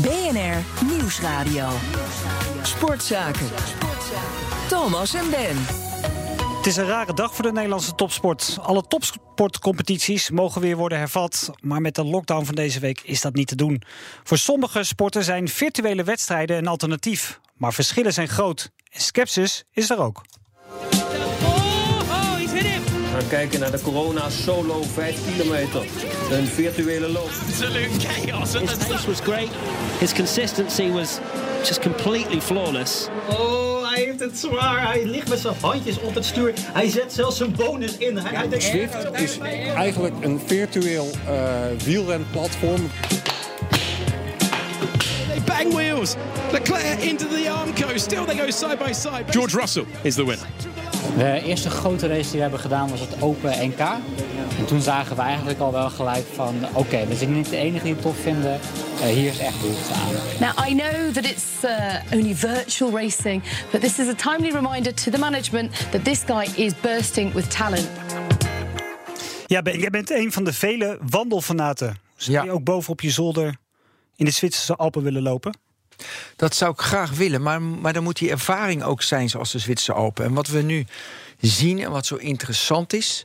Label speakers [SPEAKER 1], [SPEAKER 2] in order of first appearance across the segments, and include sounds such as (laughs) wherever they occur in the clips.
[SPEAKER 1] BNR Nieuwsradio. Sportzaken. Thomas en Ben.
[SPEAKER 2] Het is een rare dag voor de Nederlandse topsport. Alle topsportcompetities mogen weer worden hervat. Maar met de lockdown van deze week is dat niet te doen. Voor sommige sporten zijn virtuele wedstrijden een alternatief. Maar verschillen zijn groot. En skepsis is er ook.
[SPEAKER 3] We gaan kijken naar de Corona Solo 5 kilometer. Een virtuele loop.
[SPEAKER 4] Absolute chaos. His pace was great. His consistency was just completely flawless.
[SPEAKER 5] Oh, hij heeft het zwaar. Hij ligt met zijn handjes op het stuur. Hij zet zelfs zijn bonus in. Hij, hij denkt,
[SPEAKER 6] Zwift is eigenlijk een virtueel uh, wielrenplatform.
[SPEAKER 7] Bang wheels. Leclerc into the Armco. Still they go side by side.
[SPEAKER 8] George Russell is the winner.
[SPEAKER 9] De eerste grote race die we hebben gedaan was het Open NK. En toen zagen we eigenlijk al wel gelijk van... oké, okay, we zijn niet de enige die het tof vinden. Uh, hier is echt behoefte aan.
[SPEAKER 10] Now, I know that it's uh, only virtual racing... but this is a timely reminder to the management... that this guy is bursting with talent.
[SPEAKER 2] Ja, ben, jij bent een van de vele wandelfanaten. Zou ja. je ook bovenop je zolder in de Zwitserse Alpen willen lopen?
[SPEAKER 11] Dat zou ik graag willen, maar, maar dan moet die ervaring ook zijn zoals de Zwitserse Alpen. En wat we nu zien en wat zo interessant is.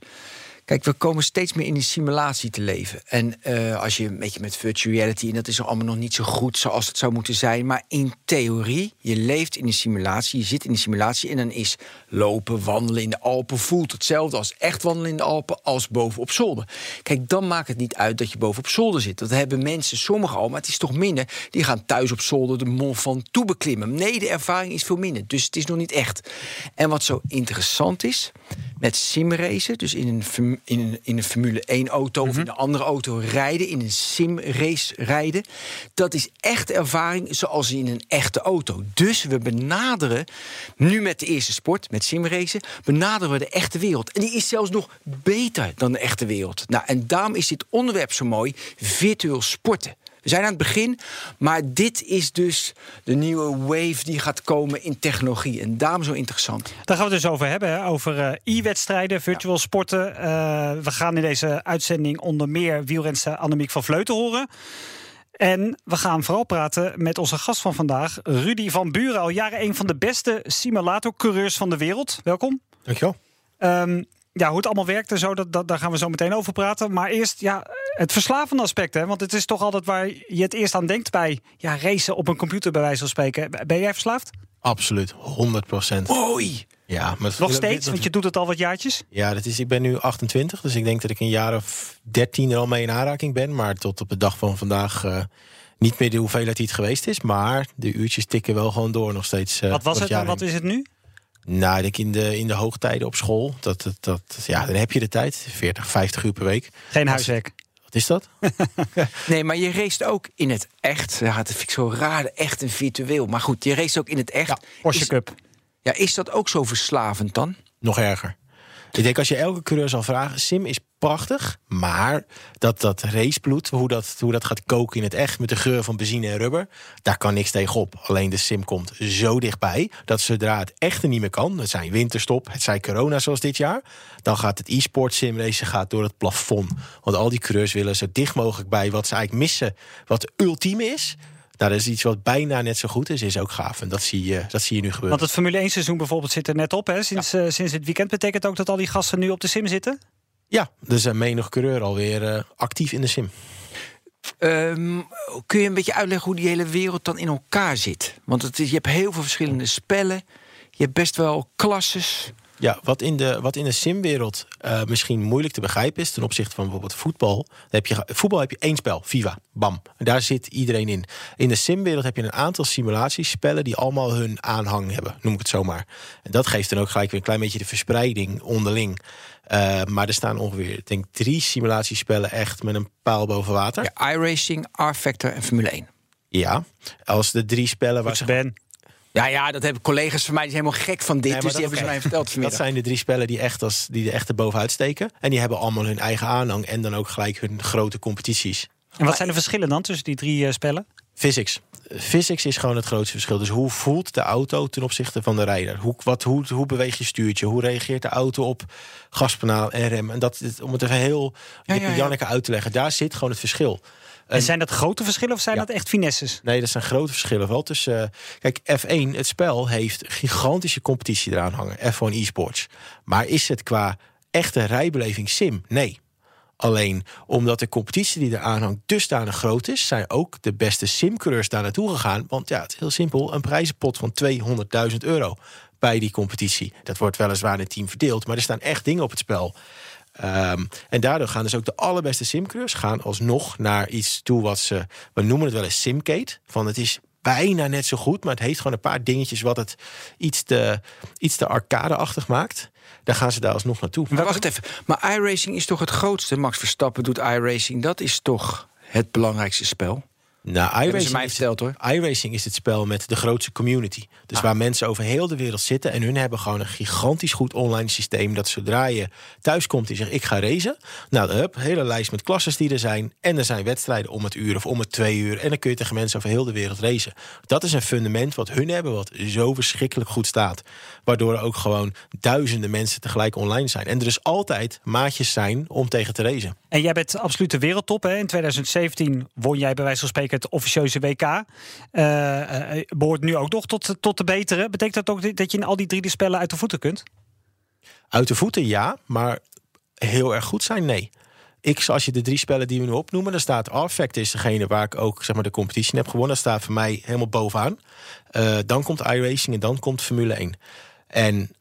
[SPEAKER 11] Kijk, we komen steeds meer in die simulatie te leven. En uh, als je een beetje met virtual reality, en dat is allemaal nog niet zo goed zoals het zou moeten zijn. Maar in theorie, je leeft in een simulatie, je zit in die simulatie. En dan is lopen, wandelen in de Alpen, voelt hetzelfde als echt wandelen in de Alpen, als boven op zolder. Kijk, dan maakt het niet uit dat je boven op zolder zit. Dat hebben mensen, sommigen al, maar het is toch minder. Die gaan thuis op zolder de Mont Ventoux beklimmen. Nee, de ervaring is veel minder. Dus het is nog niet echt. En wat zo interessant is, met simracen, dus in een in een, in een Formule 1 auto of in een andere auto rijden, in een simrace rijden. Dat is echt ervaring zoals in een echte auto. Dus we benaderen nu met de eerste sport, met simracen, benaderen we de echte wereld. En die is zelfs nog beter dan de echte wereld. Nou, en daarom is dit onderwerp zo mooi: virtueel sporten. We zijn aan het begin, maar dit is dus de nieuwe wave die gaat komen in technologie. En daarom zo interessant.
[SPEAKER 2] Daar gaan we het dus over hebben, hè? over uh, e-wedstrijden, virtual ja. sporten. Uh, we gaan in deze uitzending onder meer wielrenster Annemiek van Vleuten horen. En we gaan vooral praten met onze gast van vandaag, Rudy van Buren. Al jaren een van de beste simulatorcoureurs van de wereld. Welkom.
[SPEAKER 12] Dankjewel.
[SPEAKER 2] Um, ja, hoe het allemaal werkt en zo, dat, dat, daar gaan we zo meteen over praten. Maar eerst ja, het verslavende aspect. Hè? Want het is toch altijd waar je het eerst aan denkt bij ja, racen op een computer, bij wijze van spreken. Ben jij verslaafd?
[SPEAKER 12] Absoluut, 100 procent.
[SPEAKER 2] Mooi!
[SPEAKER 12] Ja, maar
[SPEAKER 2] Nog steeds, want je doet het al wat jaartjes?
[SPEAKER 12] Ja, dat is, ik ben nu 28, dus ik denk dat ik een jaar of 13 er al mee in aanraking ben. Maar tot op de dag van vandaag uh, niet meer de hoeveelheid die het geweest is. Maar de uurtjes tikken wel gewoon door nog steeds. Uh,
[SPEAKER 2] wat was het en wat is het nu?
[SPEAKER 12] Nou, ik denk in de, in de hoogtijden op school. Dat, dat, dat, ja, dan heb je de tijd. 40, 50 uur per week.
[SPEAKER 2] Geen huiswerk.
[SPEAKER 12] Wat is dat? (laughs)
[SPEAKER 11] nee, maar je race ook in het echt. Ja, dat vind ik zo raar. Echt en virtueel. Maar goed, je race ook in het echt.
[SPEAKER 2] Ja, Porsche
[SPEAKER 11] is,
[SPEAKER 2] Cup.
[SPEAKER 11] Ja, is dat ook zo verslavend dan?
[SPEAKER 12] Nog erger. Ik denk als je elke coureur zal vragen, sim is prachtig, maar dat, dat racebloed, hoe dat, hoe dat gaat koken in het echt met de geur van benzine en rubber, daar kan niks tegenop. Alleen de sim komt zo dichtbij dat zodra het echte niet meer kan, het zijn winterstop, het zijn corona zoals dit jaar, dan gaat het e-sport simracen gaat door het plafond. Want al die coureurs willen zo dicht mogelijk bij wat ze eigenlijk missen, wat ultieme is. Nou, dat is iets wat bijna net zo goed is, is ook gaaf. En dat zie je, dat zie je nu gebeuren.
[SPEAKER 2] Want het Formule 1 seizoen bijvoorbeeld zit er net op. Hè? Sinds, ja. uh, sinds het weekend betekent ook dat al die gasten nu op de sim zitten?
[SPEAKER 12] Ja, er zijn menig coureur alweer uh, actief in de sim.
[SPEAKER 11] Um, kun je een beetje uitleggen hoe die hele wereld dan in elkaar zit? Want het is, je hebt heel veel verschillende spellen. Je hebt best wel klasses.
[SPEAKER 12] Ja, wat in de, wat in de simwereld uh, misschien moeilijk te begrijpen is ten opzichte van bijvoorbeeld voetbal. Heb je, voetbal heb je één spel, FIFA, bam. En daar zit iedereen in. In de simwereld heb je een aantal simulatiespellen die allemaal hun aanhang hebben, noem ik het zomaar. En dat geeft dan ook gelijk weer een klein beetje de verspreiding onderling. Uh, maar er staan ongeveer, ik denk, drie simulatiespellen echt met een paal boven water.
[SPEAKER 11] Ja, iRacing, R-Factor en Formule 1.
[SPEAKER 12] Ja, als de drie spellen waar
[SPEAKER 2] ze... Ben.
[SPEAKER 11] Ja, ja, dat hebben collega's van mij die zijn helemaal gek van dit. Nee, dus die hebben ze mij verteld vanmiddag.
[SPEAKER 12] Dat zijn de drie spellen die, echt als, die er echt erbovenuit steken. En die hebben allemaal hun eigen aanhang. En dan ook gelijk hun grote competities.
[SPEAKER 2] En wat zijn de verschillen dan tussen die drie uh, spellen?
[SPEAKER 12] Physics. Physics is gewoon het grootste verschil. Dus hoe voelt de auto ten opzichte van de rijder? Hoe, wat, hoe, hoe beweegt je stuurtje? Hoe reageert de auto op gaspedaal en rem? En dat, om het even heel ja, ja, ja. Janneke uit te leggen, daar zit gewoon het verschil.
[SPEAKER 2] En zijn dat grote verschillen of zijn
[SPEAKER 12] Ja.
[SPEAKER 2] dat echt finesses?
[SPEAKER 12] Nee, dat zijn grote verschillen wel tussen. eh, kijk, F1, het spel heeft gigantische competitie eraan hangen. F1 eSports. Maar is het qua echte rijbeleving sim? Nee. Alleen omdat de competitie die eraan hangt dusdanig groot is, zijn ook de beste simcoureurs daar naartoe gegaan. Want ja, het is heel simpel: een prijzenpot van 200.000 euro bij die competitie. Dat wordt weliswaar in het team verdeeld, maar er staan echt dingen op het spel. Ehm, en daardoor gaan dus ook de allerbeste simcoureurs gaan alsnog naar iets toe wat ze... We noemen het wel eens simcade. Van het is bijna net zo goed, maar het heeft gewoon een paar dingetjes... wat het iets te, iets te arcade-achtig maakt. Daar gaan ze daar alsnog naartoe.
[SPEAKER 11] Maar wacht even. Maar iRacing is toch het grootste? Max Verstappen doet iRacing. Dat is toch het belangrijkste spel?
[SPEAKER 12] Nou, iRacing
[SPEAKER 11] mij
[SPEAKER 12] is,
[SPEAKER 11] verteld hoor.
[SPEAKER 12] iRacing is het spel met de grootste community. Dus waar mensen over heel de wereld zitten. En hun hebben gewoon een gigantisch goed online systeem. Dat zodra je thuis komt en zegt ik ga racen. Nou, hup, hele lijst met klasses die er zijn. En er zijn wedstrijden om het uur of om het twee uur. En dan kun je tegen mensen over heel de wereld racen. Dat is een fundament wat hun hebben wat zo verschrikkelijk goed staat. Waardoor er ook gewoon duizenden mensen tegelijk online zijn. En er dus altijd maatjes zijn om tegen te racen.
[SPEAKER 2] En jij bent absoluut de wereldtop. Hè? In 2017 won jij bij wijze van spreken het officieuze WK. Eh eh, behoort nu ook nog tot, tot de betere. Betekent dat ook dat je in al die drie de spellen uit de voeten kunt?
[SPEAKER 12] Uit de voeten ja, maar heel erg goed zijn nee. Ik, als je de drie spellen die we nu opnoemen, dan staat Arfact is degene waar ik ook zeg maar, de competitie heb gewonnen. Dat staat voor mij helemaal bovenaan. Eh, dan komt iRacing en dan komt Formule 1. En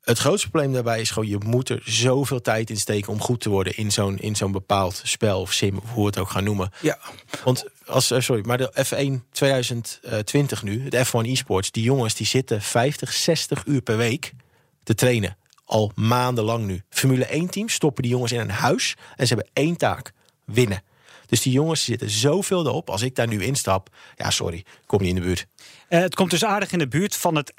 [SPEAKER 12] het grootste probleem daarbij is gewoon, je moet er zoveel tijd in steken om goed te worden in zo'n, in zo'n bepaald spel of sim, of hoe we het ook gaan noemen.
[SPEAKER 11] Ja.
[SPEAKER 12] Want als, eh, sorry, maar de F1 2020 nu, de F1 eSports, die jongens die zitten 50, 60 uur per week te trainen. Al maandenlang nu. Formule 1 teams stoppen die jongens in een huis en ze hebben één taak: winnen. Dus die jongens zitten zoveel erop. Als ik daar nu instap, ja, sorry, kom niet in de buurt.
[SPEAKER 2] Eh, het komt dus aardig in de buurt van het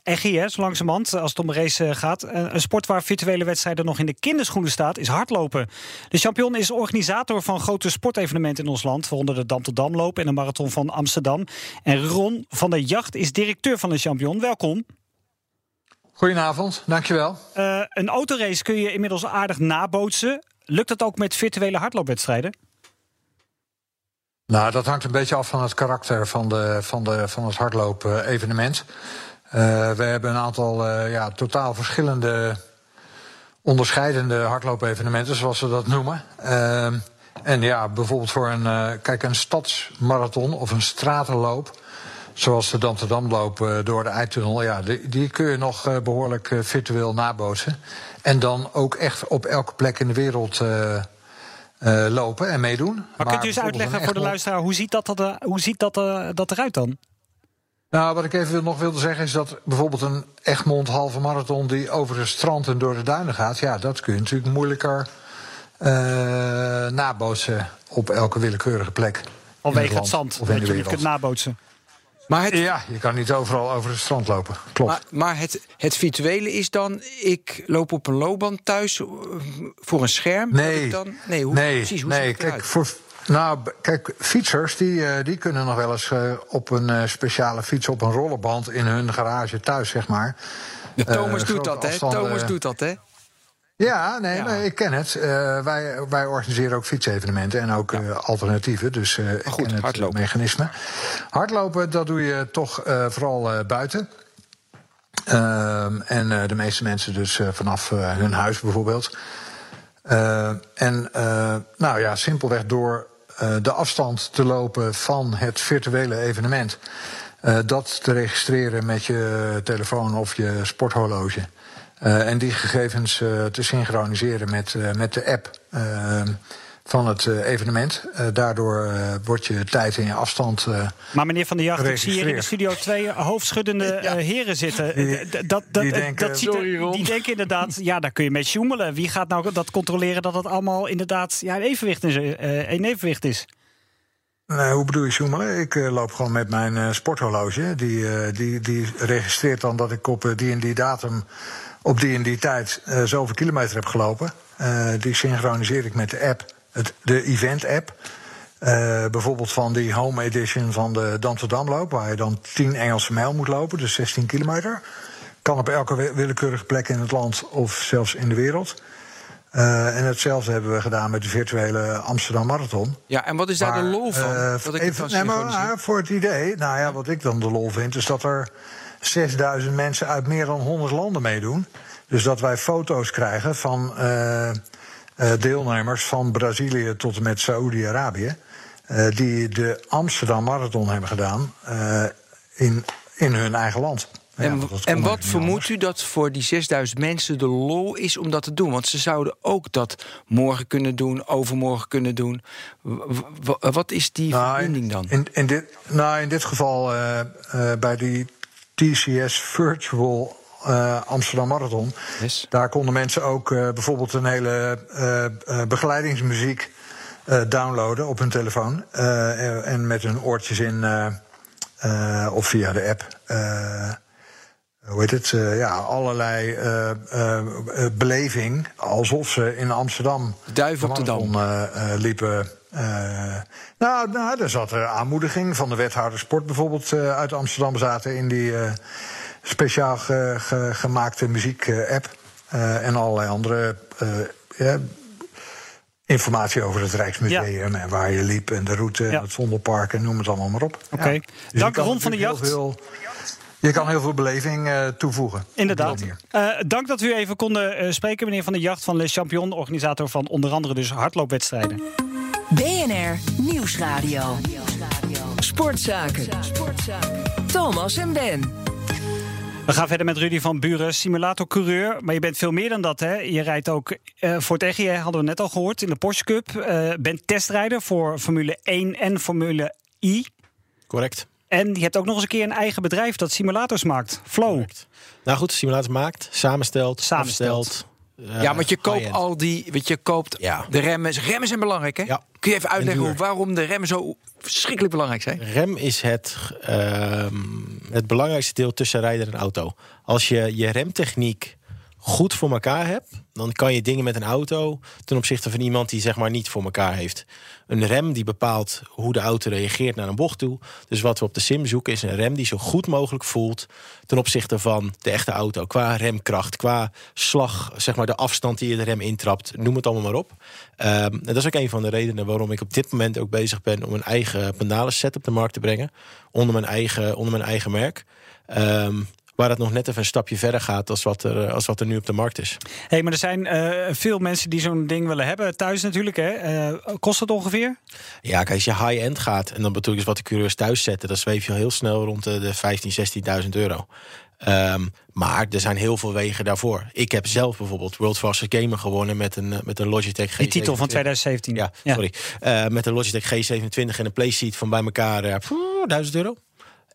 [SPEAKER 2] zo langzamerhand, als het om een race eh, gaat. Eh, een sport waar virtuele wedstrijden nog in de kinderschoenen staat, is hardlopen. De champion is organisator van grote sportevenementen in ons land, waaronder de Dam tot Damloop en de Marathon van Amsterdam. En Ron van der Jacht is directeur van de champion. Welkom.
[SPEAKER 8] Goedenavond, dankjewel.
[SPEAKER 2] Eh, een autorace kun je inmiddels aardig nabootsen. Lukt dat ook met virtuele hardloopwedstrijden?
[SPEAKER 8] Nou, dat hangt een beetje af van het karakter van, de, van, de, van het hardloop-evenement. we hebben een aantal eh, ja, totaal verschillende, onderscheidende hardloop-evenementen, zoals we dat noemen. Ehm, en ja, bijvoorbeeld voor een, eh, kijk, een stadsmarathon of een stratenloop. Zoals de Damterdamloop eh, door de Eitunnel. Ja, die, die kun je nog eh, behoorlijk eh, virtueel nabootsen. En dan ook echt op elke plek in de wereld eh, eh, lopen en meedoen.
[SPEAKER 2] Maar, kunt u eens uitleggen voor de luisteraar, hoe ziet dat, er- hoe ziet dat, eh, dat eruit dan?
[SPEAKER 8] Nou, wat ik even nog wilde zeggen is dat bijvoorbeeld een Egmond halve marathon die over het strand en door de duinen gaat, ja, dat kun je natuurlijk moeilijker eh, nabootsen op elke willekeurige plek.
[SPEAKER 2] Vanwege het,
[SPEAKER 8] land
[SPEAKER 2] zand,
[SPEAKER 8] of in
[SPEAKER 2] dat
[SPEAKER 8] de
[SPEAKER 2] je niet kunt nabootsen.
[SPEAKER 11] Maar het,
[SPEAKER 8] Ja, je kan niet overal over het strand lopen. Klopt.
[SPEAKER 11] maar, maar het, het virtuele is dan, ik loop op een loopband thuis eh, voor een scherm.
[SPEAKER 8] Nee,
[SPEAKER 11] ik dan, nee, hoe,
[SPEAKER 8] nee,
[SPEAKER 11] precies, hoe
[SPEAKER 8] nee. Kijk, voor, nou, kijk, fietsers die, eh, die kunnen nog wel eens eh, op een speciale fiets op een rollenband in hun garage thuis, zeg maar.
[SPEAKER 11] De Thomas doet dat, hè? Thomas doet dat, hè?
[SPEAKER 8] Ja, nee, maar ik ken het. Eh, wij, wij organiseren ook fietsevenementen en ook eh, alternatieven. Dus eh ik
[SPEAKER 11] goed,
[SPEAKER 8] ken het
[SPEAKER 11] hardlopen.
[SPEAKER 8] mechanisme. Hardlopen, dat doe je toch vooral buiten. Ehm, en de meeste mensen dus vanaf hun huis bijvoorbeeld. Eh, en nou ja, simpelweg door de afstand te lopen van het virtuele evenement. dat te registreren met je telefoon of je sporthorloge. Eh, en die gegevens eh, te synchroniseren met, eh, met de app van het eh, evenement. Eh, daardoor eh, wordt je tijd en je afstand. eh,
[SPEAKER 2] Maar meneer Van der Jacht, ik zie hier in de studio twee hoofdschuddende (laughs) heren zitten.
[SPEAKER 8] Die-
[SPEAKER 2] dat, dat,
[SPEAKER 8] die denken-
[SPEAKER 2] dat ziet er-
[SPEAKER 11] Sorry, Ron.
[SPEAKER 2] die denken inderdaad, ja, daar kun je mee sjoemelen. Wie gaat nou dat controleren dat het allemaal inderdaad ja, in, evenwicht is, eh, in evenwicht is?
[SPEAKER 8] Nou, hoe bedoel je zoemelen? Ik loop gewoon met mijn eh, sporthorloge. Die, eh, die, die registreert dan dat ik op die en die datum, op die en die tijd, eh, zoveel kilometer heb gelopen. Eh, die synchroniseer ik met de app, het, de event-app. Eh, bijvoorbeeld van die home edition van de Damsterdamloop, waar je dan 10 Engelse mijl moet lopen, dus 16 kilometer. Kan op elke wi- willekeurige plek in het land of zelfs in de wereld. En hetzelfde hebben we gedaan met de virtuele Amsterdam Marathon.
[SPEAKER 11] Ja, en wat is daar
[SPEAKER 8] Maar,
[SPEAKER 11] de lol van? Wat ik
[SPEAKER 8] even, nee, maar, voor het idee, nou ja, wat ik dan de lol vind, is dat er 6000 mensen uit meer dan 100 landen meedoen. Dus dat wij foto's krijgen van eh, eh, deelnemers van Brazilië tot en met Saoedi-Arabië. eh, die de Amsterdam Marathon hebben gedaan in, in hun eigen land.
[SPEAKER 11] En, en wat vermoedt u dat voor die 6000 mensen de lol is om dat te doen? Want ze zouden ook dat morgen kunnen doen, overmorgen kunnen doen. W- wat is die verbinding dan?
[SPEAKER 8] In, in, dit, nou, in dit geval bij die TCS Virtual eh, Amsterdam Marathon. Daar konden mensen ook eh, bijvoorbeeld een hele eh, begeleidingsmuziek downloaden op hun telefoon. eh, en met hun oortjes in of via de app. hoe heet het? ja, allerlei beleving. Alsof ze in Amsterdam.
[SPEAKER 11] Duif op de Dam.
[SPEAKER 8] marathon, liepen. Eh, nou, nou, er zat er aanmoediging van de wethouder sport bijvoorbeeld eh, uit Amsterdam zaten in die eh, speciaal ge- ge- gemaakte muziek-app. en allerlei andere eh, ja, informatie over het Rijksmuseum en waar je liep en de route en het Vondelpark en noem het allemaal maar op.
[SPEAKER 2] Oké.
[SPEAKER 8] Ja. Dus
[SPEAKER 2] Dank
[SPEAKER 8] kan
[SPEAKER 2] Ron van de Jacht.
[SPEAKER 8] heel veel- je kan heel veel beleving eh, toevoegen.
[SPEAKER 2] Inderdaad. Eh, dank dat we u even konden eh, spreken, meneer Van der Jacht van Le Champion, organisator van onder andere dus hardloopwedstrijden.
[SPEAKER 1] BNR Nieuwsradio. Sportzaken. Thomas en Ben.
[SPEAKER 2] We gaan verder met Rudy van Buren, simulatorcoureur. Maar je bent veel meer dan dat, hè? Je rijdt ook eh, voor het EGR, hadden we net al gehoord, in de Porsche Cup. Eh bent testrijder voor Formule 1 en Formule I.
[SPEAKER 12] Correct.
[SPEAKER 2] En je hebt ook nog eens een keer een eigen bedrijf dat simulators maakt. Flow.
[SPEAKER 12] Nou goed, simulator maakt, samenstelt,
[SPEAKER 2] Samenstelt.
[SPEAKER 12] afstelt.
[SPEAKER 11] Ja, want je koopt al die. Want je koopt de remmen. Remmen zijn belangrijk, hè? Kun je even uitleggen hoe, waarom de remmen zo verschrikkelijk belangrijk zijn?
[SPEAKER 12] Rem is het, ehm, het belangrijkste deel tussen rijder en auto. Als je je remtechniek goed voor elkaar hebt, dan kan je dingen met een auto ten opzichte van iemand die zeg maar niet voor elkaar heeft. Een rem die bepaalt hoe de auto reageert naar een bocht toe. Dus wat we op de sim zoeken is een rem die zo goed mogelijk voelt ten opzichte van de echte auto. Qua remkracht, qua slag, zeg maar de afstand die je de rem intrapt, noem het allemaal maar op. Ehm, en dat is ook een van de redenen waarom ik op dit moment ook bezig ben om een eigen pendalen set op de markt te brengen. Onder mijn eigen, onder mijn eigen merk. Ehm, waar het nog net even een stapje verder gaat als wat er, als wat er nu op de markt is.
[SPEAKER 2] hey, maar er zijn eh, veel mensen die zo'n ding willen hebben. Thuis natuurlijk, hè? Eh, kost het ongeveer?
[SPEAKER 12] Ja, kijk, als je high-end gaat, en dan bedoel ik dus wat de coureurs thuis zetten, dan zweef je al heel snel rond de, de 15.000, 16.000 euro. Ehm, maar er zijn heel veel wegen daarvoor. Ik heb zelf bijvoorbeeld World Fastest Gamer gewonnen met een, met een Logitech G27.
[SPEAKER 2] Die titel van 2017.
[SPEAKER 12] Ja, sorry. Eh, met een Logitech G27 en een playseat van bij elkaar poeh, 1000 euro.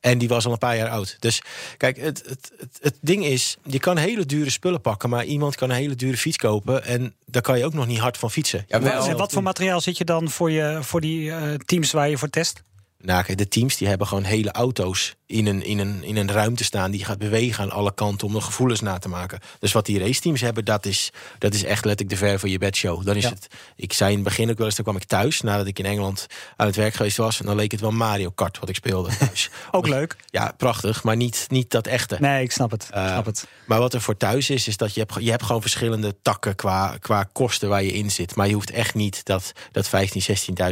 [SPEAKER 12] En die was al een paar jaar oud. Dus kijk, het, het, het, het ding is, je kan hele dure spullen pakken, maar iemand kan een hele dure fiets kopen en daar kan je ook nog niet hard van fietsen.
[SPEAKER 2] en wat voor materiaal zit je dan voor, je, voor die eh, teams waar je voor test?
[SPEAKER 12] Nou, kijk, de teams die hebben gewoon hele auto's in een, in, een, in een ruimte staan. Die gaat bewegen aan alle kanten om de gevoelens na te maken. Dus wat die raceteams hebben, dat is, dat is echt letterlijk de ver voor je bedshow. Dan is
[SPEAKER 2] Ja.
[SPEAKER 12] het, ik zei in het begin ook wel eens, dan kwam ik thuis nadat ik in Engeland aan het werk geweest was. En dan leek het wel Mario Kart wat ik speelde thuis. (laughs)
[SPEAKER 2] Ook leuk.
[SPEAKER 12] Ja, prachtig, maar niet, niet dat echte.
[SPEAKER 2] Nee, ik snap het. Ik
[SPEAKER 12] Uh,
[SPEAKER 2] snap het.
[SPEAKER 12] Maar wat er voor thuis is, is dat je hebt, je hebt gewoon verschillende takken qua, qua kosten waar je in zit. Maar je hoeft echt niet dat, dat 15.000,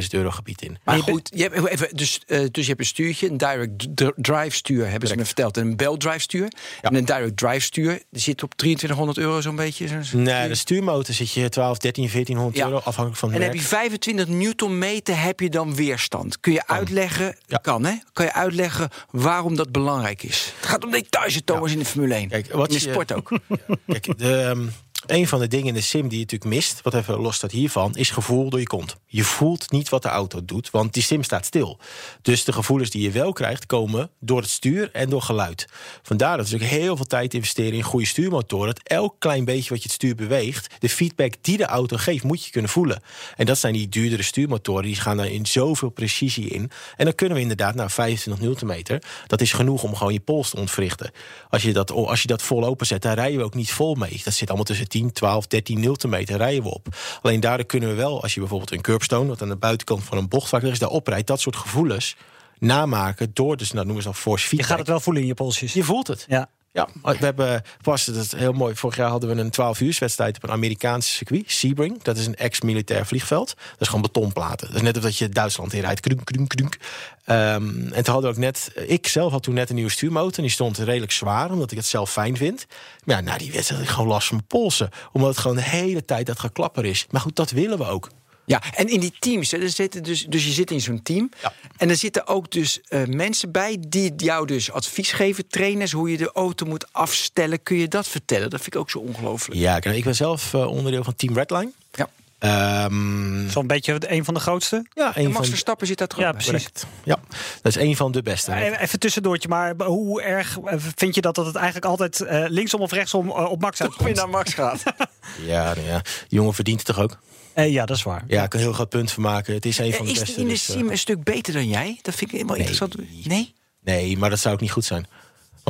[SPEAKER 12] 16.000 euro gebied in.
[SPEAKER 11] Maar goed, je hebt, even, dus, eh, dus je hebt een stuurtje, een direct drive stuur, hebben ze me verteld. En een belt drive stuur. En een direct drive stuur, die zit op 2300 euro zo'n beetje.
[SPEAKER 12] Nee, de stuurmotor zit je 12, 13, 1400
[SPEAKER 11] Ja.
[SPEAKER 12] euro, afhankelijk van het
[SPEAKER 11] En
[SPEAKER 12] merk.
[SPEAKER 11] heb je 25 newtonmeter heb je dan weerstand. Kun je uitleggen, kan hè? Kan je uitleggen waarom dat belangrijk is? Het gaat om details, Thomas, in de Formule 1.
[SPEAKER 12] Kijk, wat
[SPEAKER 11] in de
[SPEAKER 12] je-
[SPEAKER 11] sport ook. (laughs)
[SPEAKER 12] Kijk, de, ehm, een van de dingen in de sim die je natuurlijk mist, wat even los staat hiervan, is gevoel door je kont. Je voelt niet wat de auto doet, want die sim staat stil. Dus de gevoelens die je wel krijgt, komen door het stuur en door geluid. Vandaar dat we ook heel veel tijd investeren in goede stuurmotoren. Dat elk klein beetje wat je het stuur beweegt, de feedback die de auto geeft, moet je kunnen voelen. En dat zijn die duurdere stuurmotoren, die gaan daar in zoveel precisie in. En dan kunnen we inderdaad naar 25 newtonmeter. Dat is genoeg om gewoon je pols te ontwrichten. Als je dat, als je dat vol openzet, daar rijden we ook niet vol mee. Dat zit allemaal tussen 10, 12, 13 newtonmeter rijden we op. Alleen daardoor kunnen we wel, als je bijvoorbeeld een curbstone, wat aan de buitenkant van een bocht vaak is, daar oprijdt, dat soort gevoelens namaken door, dus nou noemen ze dan force
[SPEAKER 2] Je
[SPEAKER 12] feedback.
[SPEAKER 2] gaat het wel voelen in je polsjes.
[SPEAKER 12] Je voelt het.
[SPEAKER 2] Ja.
[SPEAKER 12] Ja, we hebben pas, is heel mooi. Vorig jaar hadden we een 12 uur wedstrijd op een Amerikaanse circuit, Sebring. Dat is een ex-militair vliegveld. Dat is gewoon betonplaten. Dat is net als dat je Duitsland inrijdt. Krunk, krunk, krunk. Ehm, en toen hadden we ook net, ik zelf had toen net een nieuwe stuurmotor. En die stond redelijk zwaar, omdat ik het zelf fijn vind. Maar ja, na die wedstrijd had ik gewoon last van mijn polsen. Omdat het gewoon de hele tijd dat geklapper is. Maar goed, dat willen we ook.
[SPEAKER 11] Ja, en in die teams, hè, er zitten dus, dus je zit in zo'n team. En er zitten ook dus eh, mensen bij die jou dus advies geven, trainers, hoe je de auto moet afstellen. Kun je dat vertellen? Dat vind ik ook zo ongelooflijk.
[SPEAKER 12] Ja, ik ben zelf eh, onderdeel van Team Redline. Ehm,
[SPEAKER 2] Zo'n beetje een van de grootste.
[SPEAKER 12] Ja,
[SPEAKER 11] En
[SPEAKER 12] een
[SPEAKER 11] Max
[SPEAKER 12] van,
[SPEAKER 11] Verstappen zit daar toch
[SPEAKER 2] Ja, precies.
[SPEAKER 12] ja, dat is een van de beste.
[SPEAKER 2] Even tussendoortje, maar hoe erg eh, vind je dat, dat het eigenlijk altijd eh, linksom of rechtsom eh, op Max
[SPEAKER 11] Weer
[SPEAKER 2] uitkomt?
[SPEAKER 11] naar Max gaat. (laughs)
[SPEAKER 12] Ja, nou ja, die jongen verdient het toch ook?
[SPEAKER 2] Eh, ja, dat is waar.
[SPEAKER 12] Ja, ik kan een heel groot punt van maken. Het is een van de
[SPEAKER 11] Is
[SPEAKER 12] beste.
[SPEAKER 11] die in de
[SPEAKER 12] dus,
[SPEAKER 11] sim een stuk beter dan jij? Dat vind ik helemaal interessant. Nee?
[SPEAKER 12] Nee, maar dat zou ook niet goed zijn.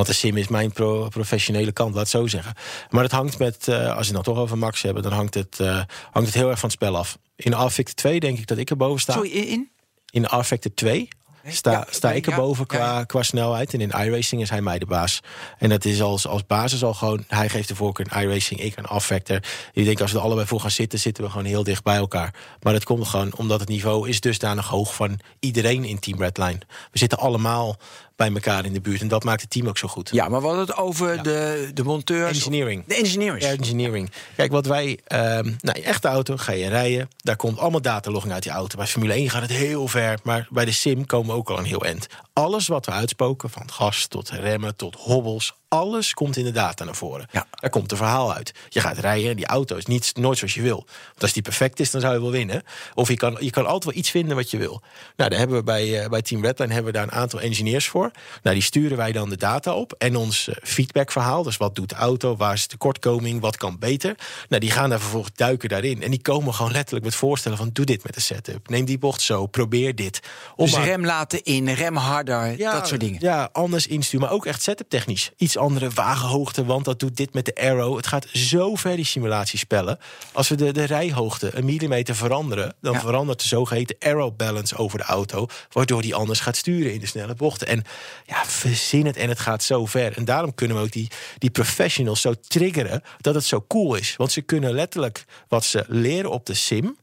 [SPEAKER 12] Want de sim is mijn pro- professionele kant, laat het zo zeggen. Maar het hangt met, eh, als we het nou toch over Max hebben, dan hangt het, eh, hangt het heel erg van het spel af. In R-Factor 2 denk ik dat ik erboven sta.
[SPEAKER 11] Sorry, in?
[SPEAKER 12] In R-Factor 2 sta,
[SPEAKER 11] Ja,
[SPEAKER 12] sta ik erboven
[SPEAKER 11] ja,
[SPEAKER 12] qua, qua snelheid. En in iRacing is hij mij de baas. En dat is als, als basis al gewoon, hij geeft de voorkeur in iRacing, ik aan R-Factor. Ik denk als we er allebei voor gaan zitten, zitten we gewoon heel dicht bij elkaar. Maar dat komt gewoon omdat het niveau is dusdanig hoog van iedereen in Team Redline. We zitten allemaal bij elkaar in de buurt. En dat maakt het team ook zo goed.
[SPEAKER 11] Ja, maar we hadden het over de, de monteurs.
[SPEAKER 12] Engineering.
[SPEAKER 11] De engineers.
[SPEAKER 12] Ja, engineering. Kijk, wat wij... ehm nou, echte auto ga je rijden. Daar komt allemaal datalogging uit die auto. Bij Formule 1 gaat het heel ver. Maar bij de sim komen we ook al een heel eind. Alles wat we uitspoken, van gas tot remmen tot hobbels... alles komt in de data naar voren.
[SPEAKER 11] Ja.
[SPEAKER 12] Daar komt een verhaal uit. Je gaat rijden en die auto is niet, nooit zoals je wil. Want als die perfect is, dan zou je wel winnen. Of je kan, je kan altijd wel iets vinden wat je wil. Nou, daar hebben we bij, eh, bij Team Redline hebben we daar een aantal engineers voor. Nou, die sturen wij dan de data op. En ons eh, feedbackverhaal. Dus wat doet de auto? Waar is de tekortkoming? Wat kan beter? Nou, die gaan daar vervolgens duiken daarin. En die komen gewoon letterlijk met voorstellen van... doe dit met de setup. Neem die bocht zo. Probeer dit. Om
[SPEAKER 11] Dus
[SPEAKER 12] maar-
[SPEAKER 11] rem laten in, rem harder, dat soort dingen.
[SPEAKER 12] ja, anders insturen, maar ook echt setup technisch. Iets andere wagenhoogte, want dat doet dit met de arrow. Het gaat zo ver, die simulatiespellen. Als we de, de rijhoogte een millimeter veranderen... dan
[SPEAKER 11] Ja.
[SPEAKER 12] verandert de zogeheten arrow balance over de auto... waardoor die anders gaat sturen in de snelle bochten. En ja, verzin het en het gaat zo ver. En daarom kunnen we ook die, die professionals zo triggeren... dat het zo cool is. Want ze kunnen letterlijk wat ze leren op de sim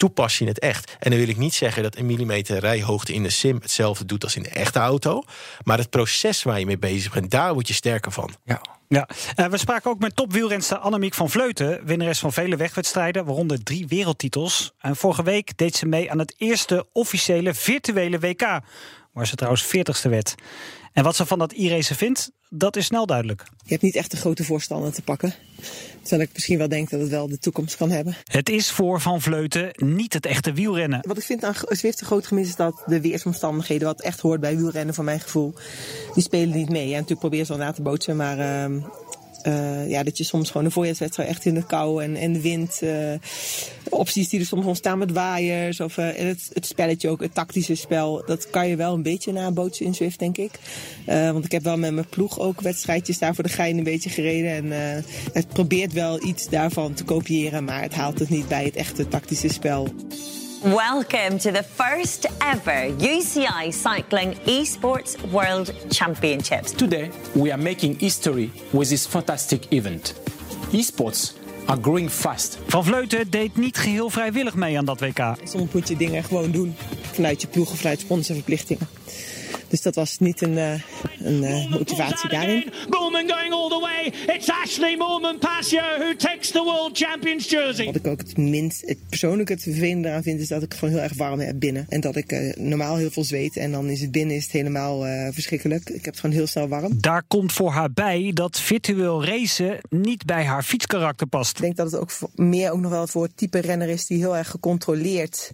[SPEAKER 12] toepas je in het echt. En dan wil ik niet zeggen dat een millimeter rijhoogte in de sim hetzelfde doet als in de echte auto. Maar het proces waar je mee bezig bent, daar word je sterker van.
[SPEAKER 11] Ja.
[SPEAKER 2] Ja, Eh, we spraken ook met topwielrenster Annemiek van Vleuten, winnares van vele wegwedstrijden, waaronder drie wereldtitels. En vorige week deed ze mee aan het eerste officiële virtuele WK, waar ze trouwens 40ste werd. En wat ze van dat e-racen vindt, dat is snel duidelijk.
[SPEAKER 13] Je hebt niet echt de grote voorstander te pakken. Terwijl ik misschien wel denk dat het wel de toekomst kan hebben.
[SPEAKER 2] Het is voor Van Vleuten niet het echte wielrennen.
[SPEAKER 13] Wat ik vind aan Zwift een groot gemis is dat de weersomstandigheden, wat echt hoort bij wielrennen voor mijn gevoel, die spelen niet mee. Ja, natuurlijk probeer ze wel na te bootsen, maar ehm, eh, ja, dat je soms gewoon een voorjaarswedstrijd echt in de kou en, en de wind. eh, opties die er soms ontstaan met waaiers. Of eh, het, het spelletje ook, het tactische spel. Dat kan je wel een beetje nabootsen in Zwift, denk ik. Want ik heb wel met mijn ploeg ook wedstrijdjes daar voor de gein een beetje gereden. En het probeert wel iets daarvan te kopiëren. Maar het haalt het niet bij het echte tactische spel.
[SPEAKER 14] Welcome to the first ever UCI Cycling Esports World Championships.
[SPEAKER 15] Today, we are making history with this fantastic event. Esports are growing fast.
[SPEAKER 2] Van Vleuten deed niet geheel vrijwillig mee aan dat WK.
[SPEAKER 13] Soms moet je dingen gewoon doen vanuit je ploeg of vanuit sponsorverplichtingen. Dus dat was niet een, eh, een eh, motivatie daarin.
[SPEAKER 4] Moorman going all the way. It's Ashley Moorman Pasio who takes the World Champions jersey.
[SPEAKER 13] Wat ik ook het minst, het persoonlijk het vervelende eraan vind, is dat ik het gewoon heel erg warm heb binnen. En dat ik eh, normaal heel veel zweet en dan is het binnen is het helemaal eh, verschrikkelijk. Ik heb het gewoon heel snel warm.
[SPEAKER 2] Daar komt voor haar bij dat virtueel racen niet bij haar fietskarakter past.
[SPEAKER 13] Ik denk dat het ook meer ook nog wel voor het type renner is die heel erg gecontroleerd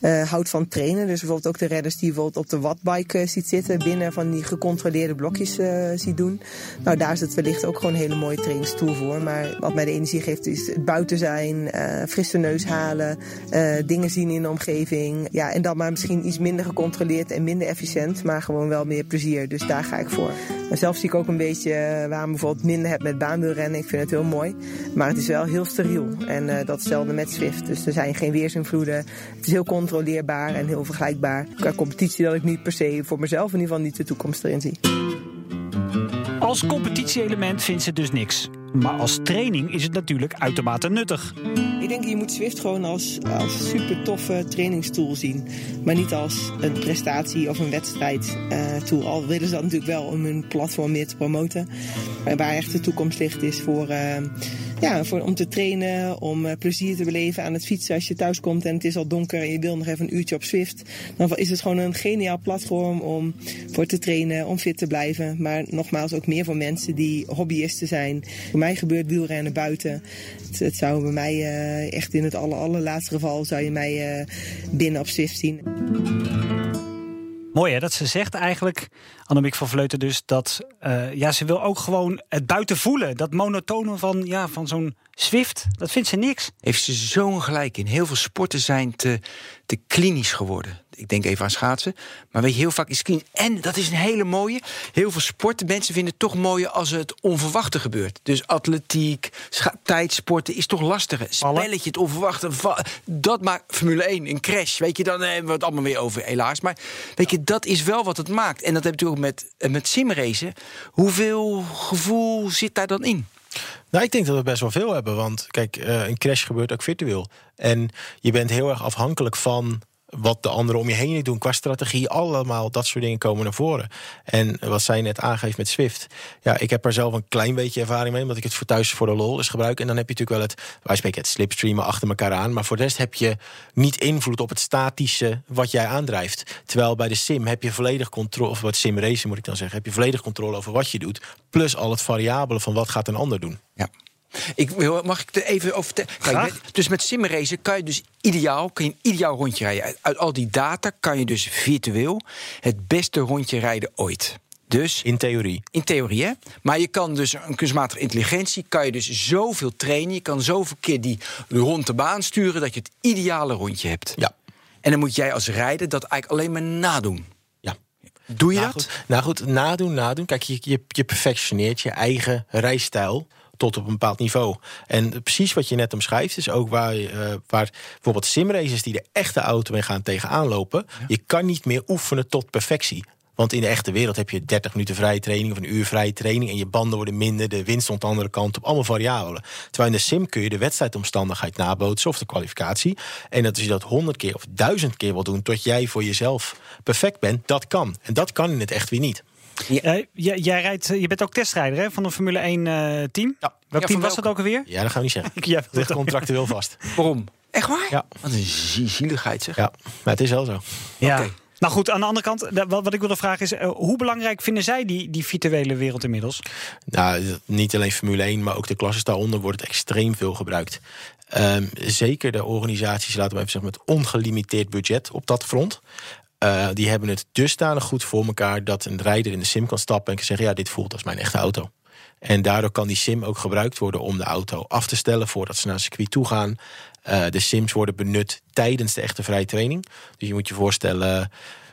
[SPEAKER 13] eh, houdt van trainen. Dus bijvoorbeeld ook de redders die bijvoorbeeld op de wattbike ziet zitten, binnen van die gecontroleerde blokjes eh, ziet doen. Nou, daar is het wellicht ook gewoon een hele mooie trainingstool voor. Maar wat mij de energie geeft is het buiten zijn, eh frisse neus halen, eh, dingen zien in de omgeving. Ja, en dan maar misschien iets minder gecontroleerd en minder efficiënt, maar gewoon wel meer plezier. Dus daar ga ik voor. Maar zelf zie ik ook een beetje waarom bijvoorbeeld minder heb met baanwielrennen. Ik vind het heel mooi, maar het is wel heel steriel. En eh, datzelfde met Zwift. Dus er zijn geen weersinvloeden. Het is heel controleerbaar en heel vergelijkbaar. Qua competitie dat ik niet per se voor mezelf in ieder geval niet de toekomst erin zie.
[SPEAKER 2] Als competitie-element vindt ze dus niks. Maar als training is het natuurlijk uitermate nuttig.
[SPEAKER 13] Ik denk je moet Swift gewoon als, als super toffe trainingstool zien. Maar niet als een prestatie of een wedstrijd eh, tool. Al willen ze dat natuurlijk wel om hun platform meer te promoten. Maar waar echt de toekomst ligt is voor, eh, ja, voor, om te trainen, om eh, plezier te beleven aan het fietsen als je thuis komt en het is al donker en je wil nog even een uurtje op Swift. Dan is het gewoon een geniaal platform om voor te trainen, om fit te blijven. Maar nogmaals ook meer voor mensen die hobbyisten zijn. Voor mij gebeurt wielrennen buiten. Het, zou bij mij eh, echt in het aller, allerlaatste geval zou je mij eh, binnen op Swift zien.
[SPEAKER 2] Mooi hè, dat ze zegt eigenlijk, Annemiek van Vleuten dus, dat eh, ja, ze wil ook gewoon het buiten voelen. Dat monotone van, ja, van zo'n Zwift, dat vindt ze niks.
[SPEAKER 11] Heeft ze zo'n gelijk in. Heel veel sporten zijn te, te klinisch geworden. Ik denk even aan schaatsen. Maar weet je, heel vaak is klinisch. En dat is een hele mooie. Heel veel sporten, mensen vinden het toch mooier als het onverwachte gebeurt. Dus atletiek, tijdsporten is toch lastiger. Spelletje, het onverwachte. Dat maakt Formule 1, een crash. Weet je, dan hebben we het allemaal weer over, helaas. Maar weet je, dat is wel wat het maakt. En dat heb je natuurlijk ook met, eh, met simracen. Hoeveel gevoel zit daar dan in?
[SPEAKER 12] Nou, ik denk dat we best wel veel hebben. Want kijk, eh, een crash gebeurt ook virtueel. En je bent heel erg afhankelijk van wat de anderen om je heen doen qua strategie. Allemaal dat soort dingen komen naar voren. En wat zij net aangeeft met Swift. Ja, ik heb er zelf een klein beetje ervaring mee. Omdat ik het voor thuis voor de lol is gebruik. En dan heb je natuurlijk wel het, wij spreken het slipstreamen achter elkaar aan. Maar voor de rest heb je niet invloed op het statische wat jij aandrijft. Terwijl bij de sim heb je volledig controle, of wat sim racing moet ik dan zeggen, heb je volledig controle over wat je doet. Plus al het variabele van wat gaat een ander doen.
[SPEAKER 11] Ja. Ik wil, mag ik er even over vertellen? Kijk, met- dus met simracen kan je dus ideaal, kan je een ideaal rondje rijden. Uit, uit al die data kan je dus virtueel het beste rondje rijden ooit. Dus
[SPEAKER 12] in theorie.
[SPEAKER 11] In theorie, hè? Maar je kan dus een kunstmatige intelligentie, kan je dus zoveel trainen. Je kan zoveel keer die rond de baan sturen dat je het ideale rondje hebt.
[SPEAKER 12] Ja.
[SPEAKER 11] En dan moet jij als rijder dat eigenlijk alleen maar nadoen.
[SPEAKER 12] Ja.
[SPEAKER 11] Doe je
[SPEAKER 12] nou,
[SPEAKER 11] dat?
[SPEAKER 12] Goed, nou goed, nadoen, nadoen. Kijk, je, je, je perfectioneert je eigen rijstijl tot op een bepaald niveau. En precies wat je net omschrijft, is ook waar, je, eh, waar bijvoorbeeld simraces die de echte auto mee gaan tegenaan lopen. Je kan niet meer oefenen tot perfectie. Want in de echte wereld heb je 30 minuten vrije training of een uur vrije training. En je banden worden minder, de wind stond de andere kant op, allemaal variabelen. Terwijl in de sim kun je de wedstrijdomstandigheid nabootsen of de kwalificatie. En dat als je dat 100 keer of 1000 keer wil doen tot jij voor jezelf perfect bent, dat kan. En dat kan in het echt weer niet.
[SPEAKER 2] Eh, jij, jij rijdt, eh, je bent ook testrijder hè, van een Formule 1 eh, team. Welk
[SPEAKER 12] Ja,
[SPEAKER 2] team
[SPEAKER 12] van
[SPEAKER 2] was dat ook alweer?
[SPEAKER 12] Ja, dat gaan we niet zeggen. (laughs)
[SPEAKER 2] Ja,
[SPEAKER 12] Het ligt contractueel vast. (laughs)
[SPEAKER 11] Waarom? Echt waar?
[SPEAKER 12] Ja.
[SPEAKER 11] Wat een zie- zieligheid zeg.
[SPEAKER 12] Ja, maar het is wel zo.
[SPEAKER 2] Ja. Nou goed, aan de andere kant, wat, wat ik wilde vragen is... hoe belangrijk vinden zij die, die virtuele wereld inmiddels?
[SPEAKER 12] Nou, niet alleen Formule 1, maar ook de klasses daaronder wordt het extreem veel gebruikt. Ehm, zeker de organisaties, laten we even zeggen, met ongelimiteerd budget op dat front. Eh, die hebben het dusdanig goed voor elkaar dat een rijder in de sim kan stappen en kan zeggen: Ja, dit voelt als mijn echte auto. En daardoor kan die sim ook gebruikt worden om de auto af te stellen voordat ze naar het circuit toe gaan. Eh, de sims worden benut tijdens de echte vrije training. Dus je moet je voorstellen,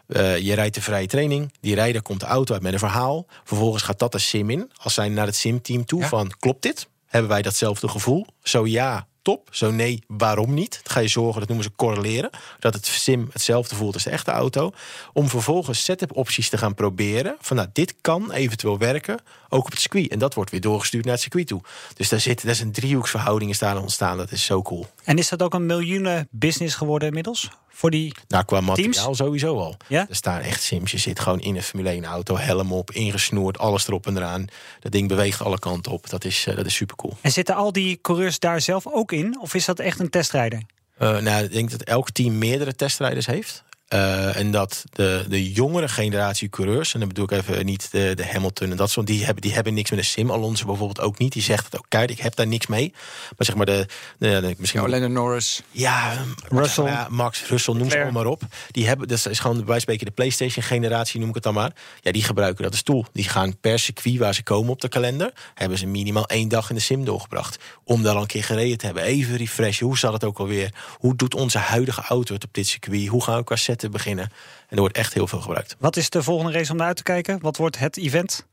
[SPEAKER 12] eh, je rijdt de vrije training. Die rijder komt de auto uit met een verhaal. Vervolgens gaat dat de sim in. Als zij naar het simteam toe van, klopt dit? Hebben wij datzelfde gevoel? Zo ja, top. Zo nee, waarom niet? Dan ga je zorgen, dat noemen ze correleren. Dat het sim hetzelfde voelt als de echte auto. Om vervolgens setup opties te gaan proberen. Van nou, dit kan eventueel werken, ook op het circuit. En dat wordt weer doorgestuurd naar het circuit toe. Dus daar zit, daar is een driehoeksverhouding is daar ontstaan. Dat is zo cool.
[SPEAKER 2] En is dat ook een miljoenen business geworden inmiddels? Voor die
[SPEAKER 12] Nou, qua materiaal
[SPEAKER 2] teams?
[SPEAKER 12] sowieso al.
[SPEAKER 2] Ja?
[SPEAKER 12] Er staan echt sims. Je zit gewoon in een Formule 1 auto, helm op, ingesnoerd, alles erop en eraan. Dat ding beweegt alle kanten op. Dat is, eh, dat is super cool.
[SPEAKER 2] En zitten al die coureurs daar zelf ook in? Of is dat echt een testrijder?
[SPEAKER 12] Eh, nou, ik denk dat elk team meerdere testrijders heeft. Eh, en dat de, de jongere generatie coureurs, en dan bedoel ik even niet de, de Hamilton en dat soort, die hebben, die hebben niks met een sim. Alonso bijvoorbeeld ook niet. Die zegt het ook kijk, ik heb daar niks mee. Maar zeg maar de, de, de- misschien
[SPEAKER 11] Ja, Lennon Norris.
[SPEAKER 12] Ja,
[SPEAKER 2] Russell.
[SPEAKER 12] Ja, Max, Russell, noem ze
[SPEAKER 2] Leclerc.
[SPEAKER 12] allemaal op. Die hebben, dat is gewoon wij spreken de PlayStation-generatie, noem ik het dan maar. Ja, die gebruiken dat als tool. Die gaan per circuit waar ze komen op de kalender, hebben ze minimaal één dag in de sim doorgebracht. Om daar al een keer gereden te hebben. Even refreshen. Hoe zat het ook alweer? Hoe doet onze huidige auto het op dit circuit? Hoe gaan we qua zetten beginnen? En er wordt echt heel veel gebruikt.
[SPEAKER 2] Wat is de volgende race om naar uit te kijken? Wat wordt het event?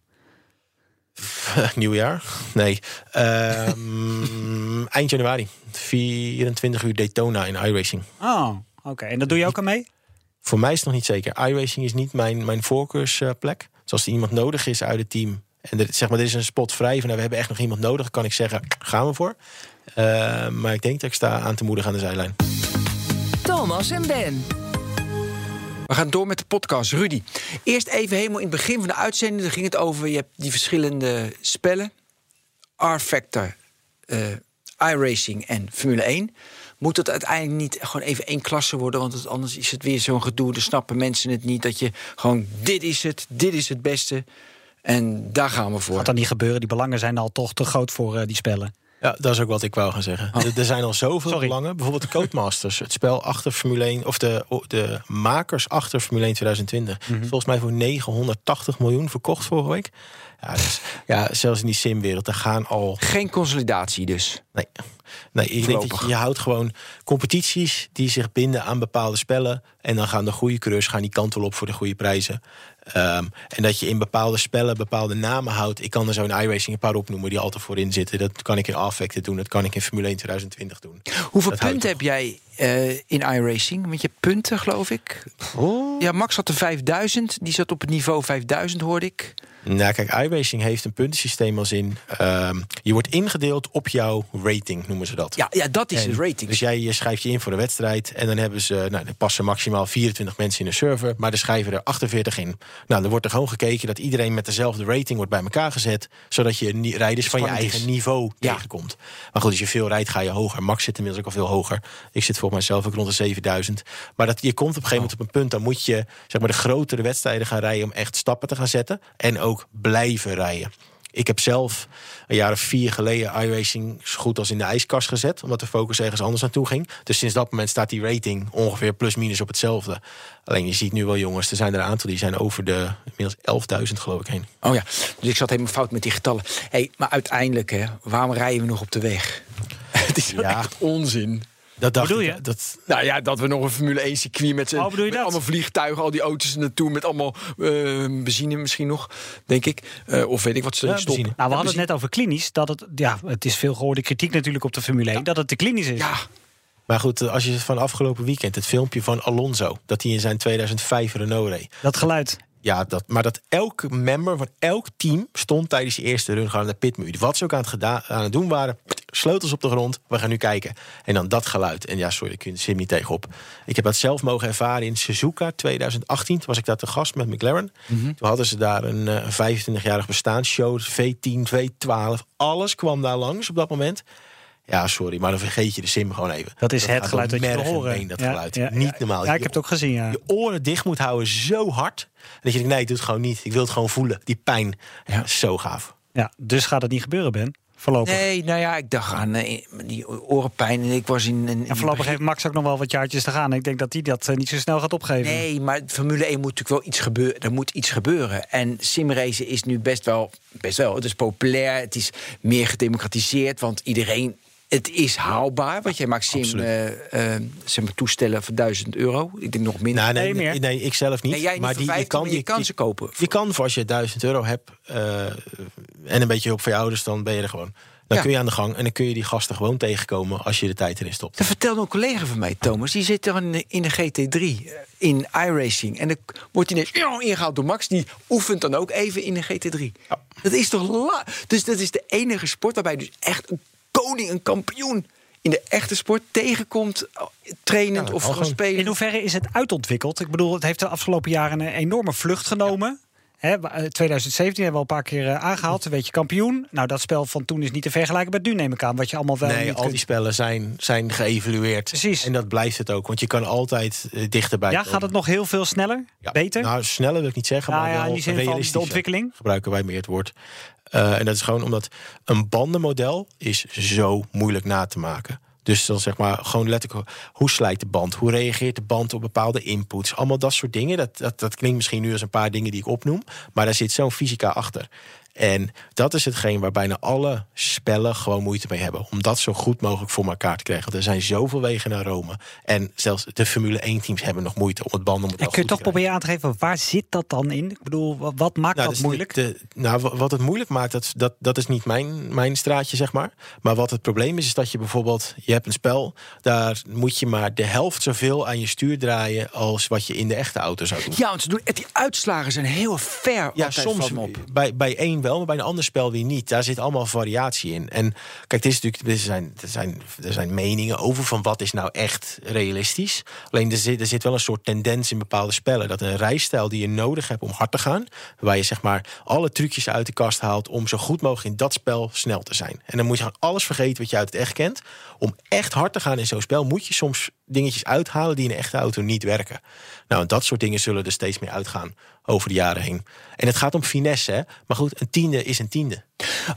[SPEAKER 2] (laughs)
[SPEAKER 12] Nieuwjaar? Nee. Ehm, (laughs) eind januari. 24 uur Daytona in iRacing.
[SPEAKER 2] Oh, oké. En dat doe je ook aan mee?
[SPEAKER 12] Voor mij is het nog niet zeker. iRacing is niet mijn, mijn voorkeursplek. Dus als er iemand nodig is uit het team En er, zeg maar, er is een spot vrij. Van, nou, we hebben echt nog iemand nodig. Kan ik zeggen, gaan we voor. Uh, maar ik denk dat ik sta aan te moedigen aan de zijlijn.
[SPEAKER 1] Thomas en Ben.
[SPEAKER 11] We gaan door met de podcast. Rudy, eerst even helemaal in het begin van de uitzending. Dan ging het over, je hebt die verschillende spellen. R-Factor, uh, iRacing en Formule 1. Moet het uiteindelijk niet gewoon even één klasse worden? Want anders is het weer zo'n gedoe. Dan snappen mensen het niet. Dat je gewoon, dit is het, dit is het beste. En daar gaan we voor.
[SPEAKER 2] Gaat dat niet gebeuren? Die belangen zijn al toch te groot voor uh, die spellen.
[SPEAKER 12] Ja, dat is ook wat ik wou gaan zeggen. Er, er zijn al zoveel
[SPEAKER 2] Sorry.
[SPEAKER 12] belangen. Bijvoorbeeld de Codemasters, het spel achter Formule 1, of de, de makers achter Formule 1 2020.
[SPEAKER 2] Mhm.
[SPEAKER 12] Volgens mij voor 980 miljoen verkocht vorige week. Ja, dus, ja zelfs in die simwereld, er gaan al.
[SPEAKER 11] Geen consolidatie dus.
[SPEAKER 12] Nee. Nee, ik denk dat je, je houdt gewoon competities die zich binden aan bepaalde spellen. En dan gaan de goede coureurs gaan die kant wel op voor de goede prijzen. Um, en dat je in bepaalde spellen bepaalde namen houdt. Ik kan er zo in iRacing een paar opnoemen die altijd voorin zitten. Dat kan ik in Affected doen, dat kan ik in Formule 1 2020 doen.
[SPEAKER 11] Hoeveel
[SPEAKER 12] dat
[SPEAKER 11] punten heb jij uh, in iRacing? Met je punten, geloof ik?
[SPEAKER 12] Oh.
[SPEAKER 11] Ja, Max had er 5000. Die zat op het niveau 5000, hoorde ik.
[SPEAKER 12] Nou, kijk, iRacing heeft een puntensysteem als in... Um, je wordt ingedeeld op jouw rating, noemen ze dat.
[SPEAKER 11] Ja, ja dat is
[SPEAKER 12] en,
[SPEAKER 11] het rating.
[SPEAKER 12] Dus jij je schrijft je in voor de wedstrijd... en dan hebben ze, nou, er passen maximaal 24 mensen in de server... maar er schrijven er 48 in. Nou, dan wordt er gewoon gekeken dat iedereen met dezelfde rating wordt bij elkaar gezet... zodat je rijders van je eigen is. niveau ja. tegenkomt. Maar goed, als je veel rijdt, ga je hoger. Max zit inmiddels ook al veel hoger. Ik zit volgens mij zelf ook rond de 7000. Maar dat, je komt op een gegeven moment op een punt... dan moet je zeg maar, de grotere wedstrijden gaan rijden... om echt stappen te gaan zetten. En ook blijven rijden. Ik heb zelf een jaar of vier geleden iRacing zo goed als in de ijskast gezet. Omdat de focus ergens anders naartoe ging. Dus sinds dat moment staat die rating ongeveer plus minus op hetzelfde. Alleen je ziet nu wel jongens, er zijn er een aantal die zijn over de inmiddels 11.000 geloof ik heen.
[SPEAKER 11] Oh ja, dus ik zat helemaal fout met die getallen. Hey, maar uiteindelijk, hè, waarom rijden we nog op de weg? (laughs) Het is ja. echt onzin.
[SPEAKER 12] Dat dacht
[SPEAKER 2] bedoel je?
[SPEAKER 12] Dat...
[SPEAKER 11] Nou ja, dat we nog een Formule 1 circuit met,
[SPEAKER 2] oh,
[SPEAKER 11] met allemaal vliegtuigen, al die auto's naartoe, met allemaal uh, benzine misschien nog, denk ik. Uh, of weet ik wat ze
[SPEAKER 2] ja,
[SPEAKER 11] stoppen.
[SPEAKER 2] Nou, we hadden het net over klinisch. Dat het, ja, het is veel gehoorde kritiek natuurlijk op de Formule 1, ja. dat het te klinisch is.
[SPEAKER 11] Ja.
[SPEAKER 12] Maar goed, als je van afgelopen weekend het filmpje van Alonso, dat hij in zijn 2005 Renault reed.
[SPEAKER 2] Dat geluid.
[SPEAKER 12] Ja, dat, maar dat elke member van elk team stond tijdens die eerste run gewoon aan de pitmuur. Wat ze ook aan het, gedaan, aan het doen waren. Sleutels op de grond, we gaan nu kijken. En dan dat geluid. En ja, sorry, ik kun je Sim niet tegenop. Ik heb dat zelf mogen ervaren in Suzuka 2018. Toen was ik daar te gast met McLaren. Mm -hmm. Toen hadden ze daar een uh, 25-jarig bestaansshow. V10, V12, alles kwam daar langs op dat moment. Ja, sorry, maar dan vergeet je de sim gewoon even.
[SPEAKER 2] Dat is dat het geluid dat je horen.
[SPEAKER 12] Heen, dat ja, geluid. Ja, niet normaal.
[SPEAKER 2] Ja, ik heb het ook gezien, ja.
[SPEAKER 12] Je oren dicht moet houden zo hard. Dat je denkt, nee, doe het gewoon niet. Ik wil het gewoon voelen. Die pijn. Ja, zo gaaf.
[SPEAKER 2] Ja, dus gaat het niet gebeuren, Ben? Voorlopig.
[SPEAKER 11] Nee, nou ja, ik dacht aan nee, die orenpijn. En ik was in. in
[SPEAKER 2] en voorlopig heeft Max ook nog wel wat jaartjes te gaan. Ik denk dat hij dat uh, niet zo snel gaat opgeven.
[SPEAKER 11] Nee, maar Formule 1 moet natuurlijk wel iets gebeuren. Er moet iets gebeuren. En simracen is nu best wel, best wel. Het is populair. Het is meer gedemocratiseerd. Want iedereen het is haalbaar, want jij maakt sim uh, uh, zeg maar toestellen voor 1000 euro. Ik denk nog minder.
[SPEAKER 12] Nou, nee, nee, nee, ik zelf niet.
[SPEAKER 11] Nee, jij
[SPEAKER 12] maar
[SPEAKER 11] niet
[SPEAKER 12] die,
[SPEAKER 11] je kan,
[SPEAKER 12] je,
[SPEAKER 11] je kan ze kopen.
[SPEAKER 12] Je kan voor als je 1000 euro hebt uh, en een beetje hulp voor je ouders, dan ben je er gewoon. Dan
[SPEAKER 11] Ja.
[SPEAKER 12] kun je aan de gang en dan kun je die gasten gewoon tegenkomen als je de tijd erin stopt.
[SPEAKER 11] Dat vertelde een collega van mij, Thomas. Die zit er in de, in de GT3, eh, in iRacing. En dan wordt hij ineens ingehaald door Max. Die oefent dan ook even in de GT3. Dat is toch la Dus dat is de enige sport waarbij dus echt een koning, een kampioen... in de echte sport tegenkomt, eh, trainend of gewoon spelen.
[SPEAKER 2] In hoeverre is het uitontwikkeld? Ik bedoel, het heeft de afgelopen jaren een enorme vlucht genomen. Hè, wa- eh, 2017 hebben we al een paar keer eh, aangehaald. Een beetje kampioen. Nou, dat spel van toen is niet te vergelijken met nu, neem ik aan. Wat je allemaal wel
[SPEAKER 12] nee, al
[SPEAKER 2] kunt.
[SPEAKER 12] die spellen zijn, zijn geëvalueerd.
[SPEAKER 2] Precies.
[SPEAKER 12] En dat blijft het ook, want je kan altijd eh, dichterbij
[SPEAKER 2] Ja,
[SPEAKER 12] komen.
[SPEAKER 2] gaat het nog heel veel sneller?
[SPEAKER 12] Ja.
[SPEAKER 2] Beter?
[SPEAKER 12] Nou, sneller wil ik niet zeggen,
[SPEAKER 2] Nou
[SPEAKER 12] maar
[SPEAKER 2] ja,
[SPEAKER 12] wel
[SPEAKER 2] in de
[SPEAKER 12] realistischer.
[SPEAKER 2] ontwikkeling.
[SPEAKER 12] Gebruiken wij meer het woord. En dat is gewoon omdat een bandenmodel is zo moeilijk na te maken. Dus dan zeg maar gewoon letterlijk, hoe slijt de band? Hoe reageert de band op bepaalde inputs? Allemaal dat soort dingen. Dat, dat, dat klinkt misschien nu als een paar dingen die ik opnoem. Maar daar zit zo'n fysica achter. En dat is hetgeen waar bijna alle spellen gewoon moeite mee hebben. Om dat zo goed mogelijk voor elkaar te krijgen. Want er zijn zoveel wegen naar Rome. En zelfs de Formule 1 teams hebben nog moeite om het bandenmodel
[SPEAKER 2] En kun je toch proberen aan te geven, waar zit dat dan in? Ik bedoel, wa- wat maakt
[SPEAKER 12] Nou,
[SPEAKER 2] dat
[SPEAKER 12] is
[SPEAKER 2] moeilijk?
[SPEAKER 12] De, nou, wa- wat het moeilijk maakt, dat, dat, dat is niet mijn, mijn straatje, zeg maar. Maar wat het probleem is, is dat je bijvoorbeeld... je hebt een spel, daar moet je maar de helft zoveel aan je stuur draaien... als wat je in de echte auto zou doen.
[SPEAKER 11] Ja, want ze doen, die uitslagen zijn heel ver
[SPEAKER 12] Ja, soms
[SPEAKER 11] op.
[SPEAKER 12] bij, bij één wel, maar bij een ander spel weer niet. Daar zit allemaal variatie in. En kijk, het is natuurlijk, er, zijn, er, zijn, er zijn meningen over van wat is nou echt realistisch. Alleen er zit, er zit wel een soort tendens in bepaalde spellen. Dat een rijstijl die je nodig hebt om hard te gaan. Waar je zeg maar alle trucjes uit de kast haalt om zo goed mogelijk in dat spel snel te zijn. En dan moet je gewoon alles vergeten wat je uit het echt kent. Om echt hard te gaan in zo'n spel moet je soms dingetjes uithalen die in een echte auto niet werken. Nou, dat soort dingen zullen er steeds meer uitgaan over de jaren heen. En het gaat om finesse, hè? maar goed, een tiende is een tiende.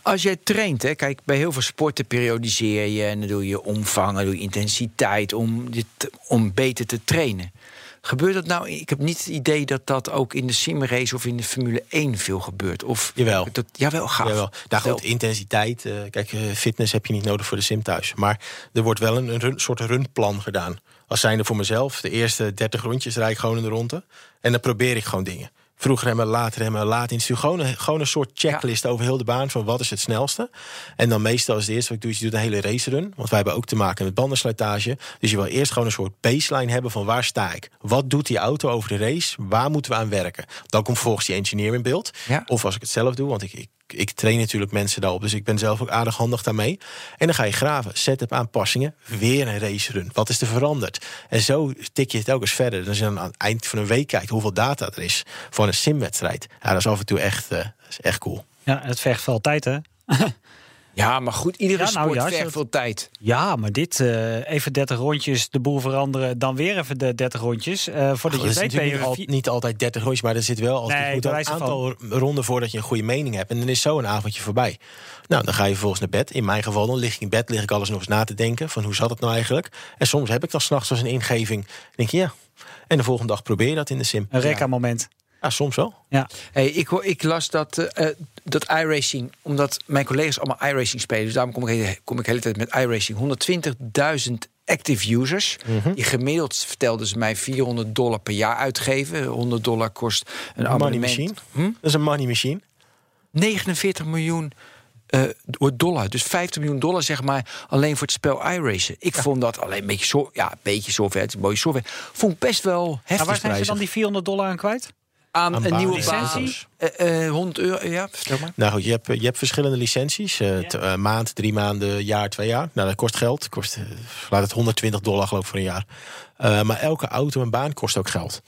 [SPEAKER 11] Als jij traint, hè, kijk, bij heel veel sporten periodiseer je en dan doe je omvangen, doe je intensiteit om, dit, om beter te trainen. Gebeurt dat nou? Ik heb niet het idee dat dat ook in de simrace of in de Formule 1 veel gebeurt. Of
[SPEAKER 12] Jawel.
[SPEAKER 11] Dat, jawel, gaaf.
[SPEAKER 12] Jawel. Nou goed, intensiteit. eh, kijk, eh, fitness heb je niet nodig voor de sim thuis. Maar er wordt wel een, een run- soort runplan gedaan. Als zijnde voor mezelf. De eerste 30 rondjes rijd ik gewoon in de ronde. En dan probeer ik gewoon dingen. Vroeg remmen, laat remmen, laat insturen. Gewoon een, gewoon een soort checklist over heel de baan van wat is het snelste. En dan meestal is het eerste wat ik doe, is je doet een hele racerun. Want wij hebben ook te maken met bandenslijtage. Dus je wil eerst gewoon een soort baseline hebben van waar sta ik? Wat doet die auto over de race? Waar moeten we aan werken? Dan komt volgens die engineer in beeld. Of als ik het zelf doe, want ik, ik, ik train natuurlijk mensen daarop. Dus ik ben zelf ook aardig handig daarmee. En dan ga je graven. Setup aanpassingen. Weer een racerun. Wat is er veranderd? En zo tik je het verder. Dus als je dan aan het eind van een week kijkt hoeveel data er is voor een simwedstrijd. Ja, dat is af en toe echt, eh, echt cool.
[SPEAKER 2] Ja, het vergt veel tijd, hè? (laughs)
[SPEAKER 11] Ja, maar goed, iedere
[SPEAKER 2] Ja, nou
[SPEAKER 11] sport
[SPEAKER 2] als
[SPEAKER 11] vergt veel tijd.
[SPEAKER 2] Ja, maar dit, eh, even 30 rondjes, de boel veranderen, dan weer even de 30 rondjes. eh voordat je weet ben je
[SPEAKER 12] niet, al- niet altijd 30 rondjes, maar er zit wel altijd
[SPEAKER 2] Nee,
[SPEAKER 12] goed
[SPEAKER 2] bij
[SPEAKER 12] een
[SPEAKER 2] wijze van-
[SPEAKER 12] aantal ronden voordat je een goede mening hebt. En dan is zo een avondje voorbij. Nou, dan ga je vervolgens naar bed. In mijn geval, dan lig ik in bed, lig ik alles nog eens na te denken van hoe zat het nou eigenlijk. En soms heb ik dan s'nachts als een ingeving. Dan denk je ja. En de volgende dag probeer je dat in de sim.
[SPEAKER 2] Een rekka-moment.
[SPEAKER 12] Ja, soms wel.
[SPEAKER 2] Ja.
[SPEAKER 11] Hey, ik, ik las dat, eh, dat iRacing, omdat mijn collega's allemaal iRacing spelen, dus daarom kom ik, kom ik de hele tijd met iRacing. 120.000 active users.
[SPEAKER 12] Mhm.
[SPEAKER 11] Die gemiddeld, vertelden ze mij, 400 dollar per jaar uitgeven. 100 dollar kost een
[SPEAKER 12] Money
[SPEAKER 11] abonnement.
[SPEAKER 12] machine.
[SPEAKER 11] Hm?
[SPEAKER 12] Dat is een money machine.
[SPEAKER 11] 49 miljoen eh, dollar. Dus 50 miljoen dollar, zeg maar, alleen voor het spel iRacing. Ik vond dat alleen een beetje, zo, ja, een beetje software, het is een mooie software. Vond best wel heftig.
[SPEAKER 2] Maar waar zijn ze dan die 400 dollar aan kwijt?
[SPEAKER 11] Aan,
[SPEAKER 12] Aan
[SPEAKER 11] een nieuwe
[SPEAKER 12] basislicentie?
[SPEAKER 11] baan? Eh, eh, 100 euro, ja, vertel maar.
[SPEAKER 12] Nou goed, je hebt, je hebt verschillende licenties. eh, t- eh, maand, drie maanden, jaar, twee jaar. Nou, dat kost geld. Kost, eh, laat het 120 dollar geloof ik voor een jaar. Eh, maar elke auto en baan kost ook geld.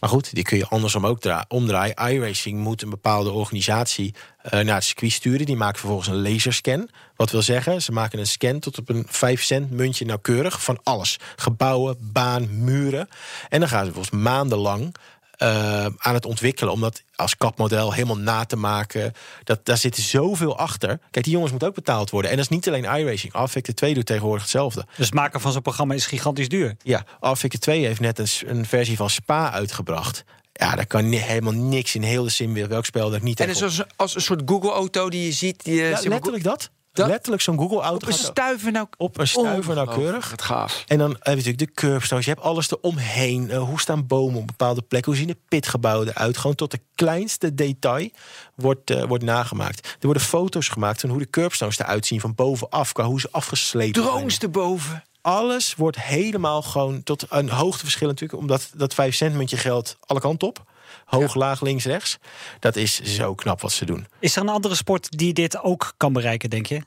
[SPEAKER 12] Maar goed, die kun je andersom ook dra- omdraaien. iRacing moet een bepaalde organisatie eh, naar het circuit sturen. Die maken vervolgens een laserscan. Wat wil zeggen, ze maken een scan tot op een 5 cent muntje nauwkeurig van alles. Gebouwen, baan, muren. En dan gaan ze volgens maandenlang eh, aan het ontwikkelen. Om dat als kapmodel helemaal na te maken. Dat, daar zit zoveel achter. Kijk, die jongens moeten ook betaald worden. En dat is niet alleen iRacing. Affected 2 doet tegenwoordig hetzelfde.
[SPEAKER 2] Dus het maken van zo'n programma is gigantisch duur.
[SPEAKER 12] Ja, Affected 2 heeft net een, een versie van Spa uitgebracht. Ja, daar kan helemaal niks in heel de simwereld. Welk spel dat niet
[SPEAKER 11] En het is als, als een soort Google-auto die je ziet. Die, eh,
[SPEAKER 12] Ja, letterlijk dat.
[SPEAKER 11] Dat?
[SPEAKER 12] Letterlijk zo'n Google-auto.
[SPEAKER 11] Op een stuiver nou.
[SPEAKER 12] Op een stuiver nauwkeurig.
[SPEAKER 11] Het gaaf.
[SPEAKER 12] En dan heb je natuurlijk de curbstones. Je hebt alles eromheen. Eh, hoe staan bomen op bepaalde plekken? Hoe zien de pitgebouwen eruit? Gewoon tot de kleinste detail wordt, eh, wordt nagemaakt. Er worden foto's gemaakt van hoe de curbstones eruit zien van bovenaf. Qua hoe ze afgeslepen zijn.
[SPEAKER 11] Drones erboven.
[SPEAKER 12] Alles wordt helemaal gewoon tot een hoogteverschil natuurlijk. Omdat dat 5 cent muntje geld alle kanten op. Hoog, laag, links, rechts. Dat is zo knap wat ze doen.
[SPEAKER 2] Is er een andere sport die dit ook kan bereiken, denk je?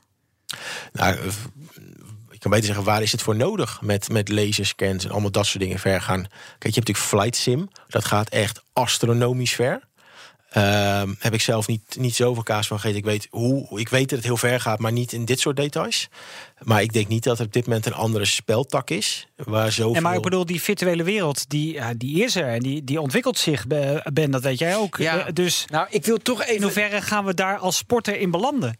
[SPEAKER 12] Nou, eh, ik kan beter zeggen, waar is het voor nodig? Met, met laserscans en allemaal dat soort dingen ver gaan. Kijk, je hebt natuurlijk Flight Sim. Dat gaat echt astronomisch ver. Ehm, heb ik zelf niet, niet zoveel kaas van gegeten. Ik weet, hoe, ik weet dat het heel ver gaat, maar niet in dit soort details. Maar ik denk niet dat er op dit moment een andere speltak is. Waar zoveel...
[SPEAKER 2] En maar ik bedoel, die virtuele wereld, die, ja, die is er en die, die ontwikkelt zich, Ben, dat weet jij ook.
[SPEAKER 11] Ja.
[SPEAKER 2] Eh, Dus
[SPEAKER 11] Nou, ik wil toch even.
[SPEAKER 2] in hoeverre gaan we daar als sporter in belanden?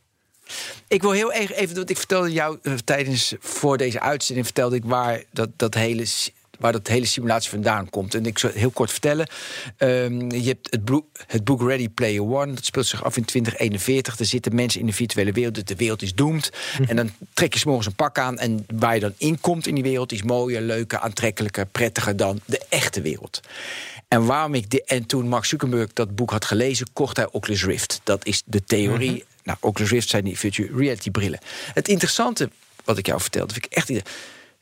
[SPEAKER 11] Ik wil heel even, want ik vertelde jou eh, tijdens voor deze uitzending vertelde ik waar dat, dat hele waar dat hele simulatie vandaan komt. En ik zal heel kort vertellen. Ehm, je hebt het, boek- het boek Ready Player One. Dat speelt zich af in 2041. Er zitten mensen in de virtuele wereld. De wereld is doemd. En dan trek je 's morgens een pak aan. En waar je dan in komt in die wereld... is mooier, leuker, aantrekkelijker, prettiger dan de echte wereld. En waarom ik de, en toen Mark Zuckerberg dat boek had gelezen, kocht hij Oculus Rift. Dat is de theorie. Nou, Oculus Rift zijn die virtual reality brillen. Het interessante wat ik jou vertelde, vind ik echt.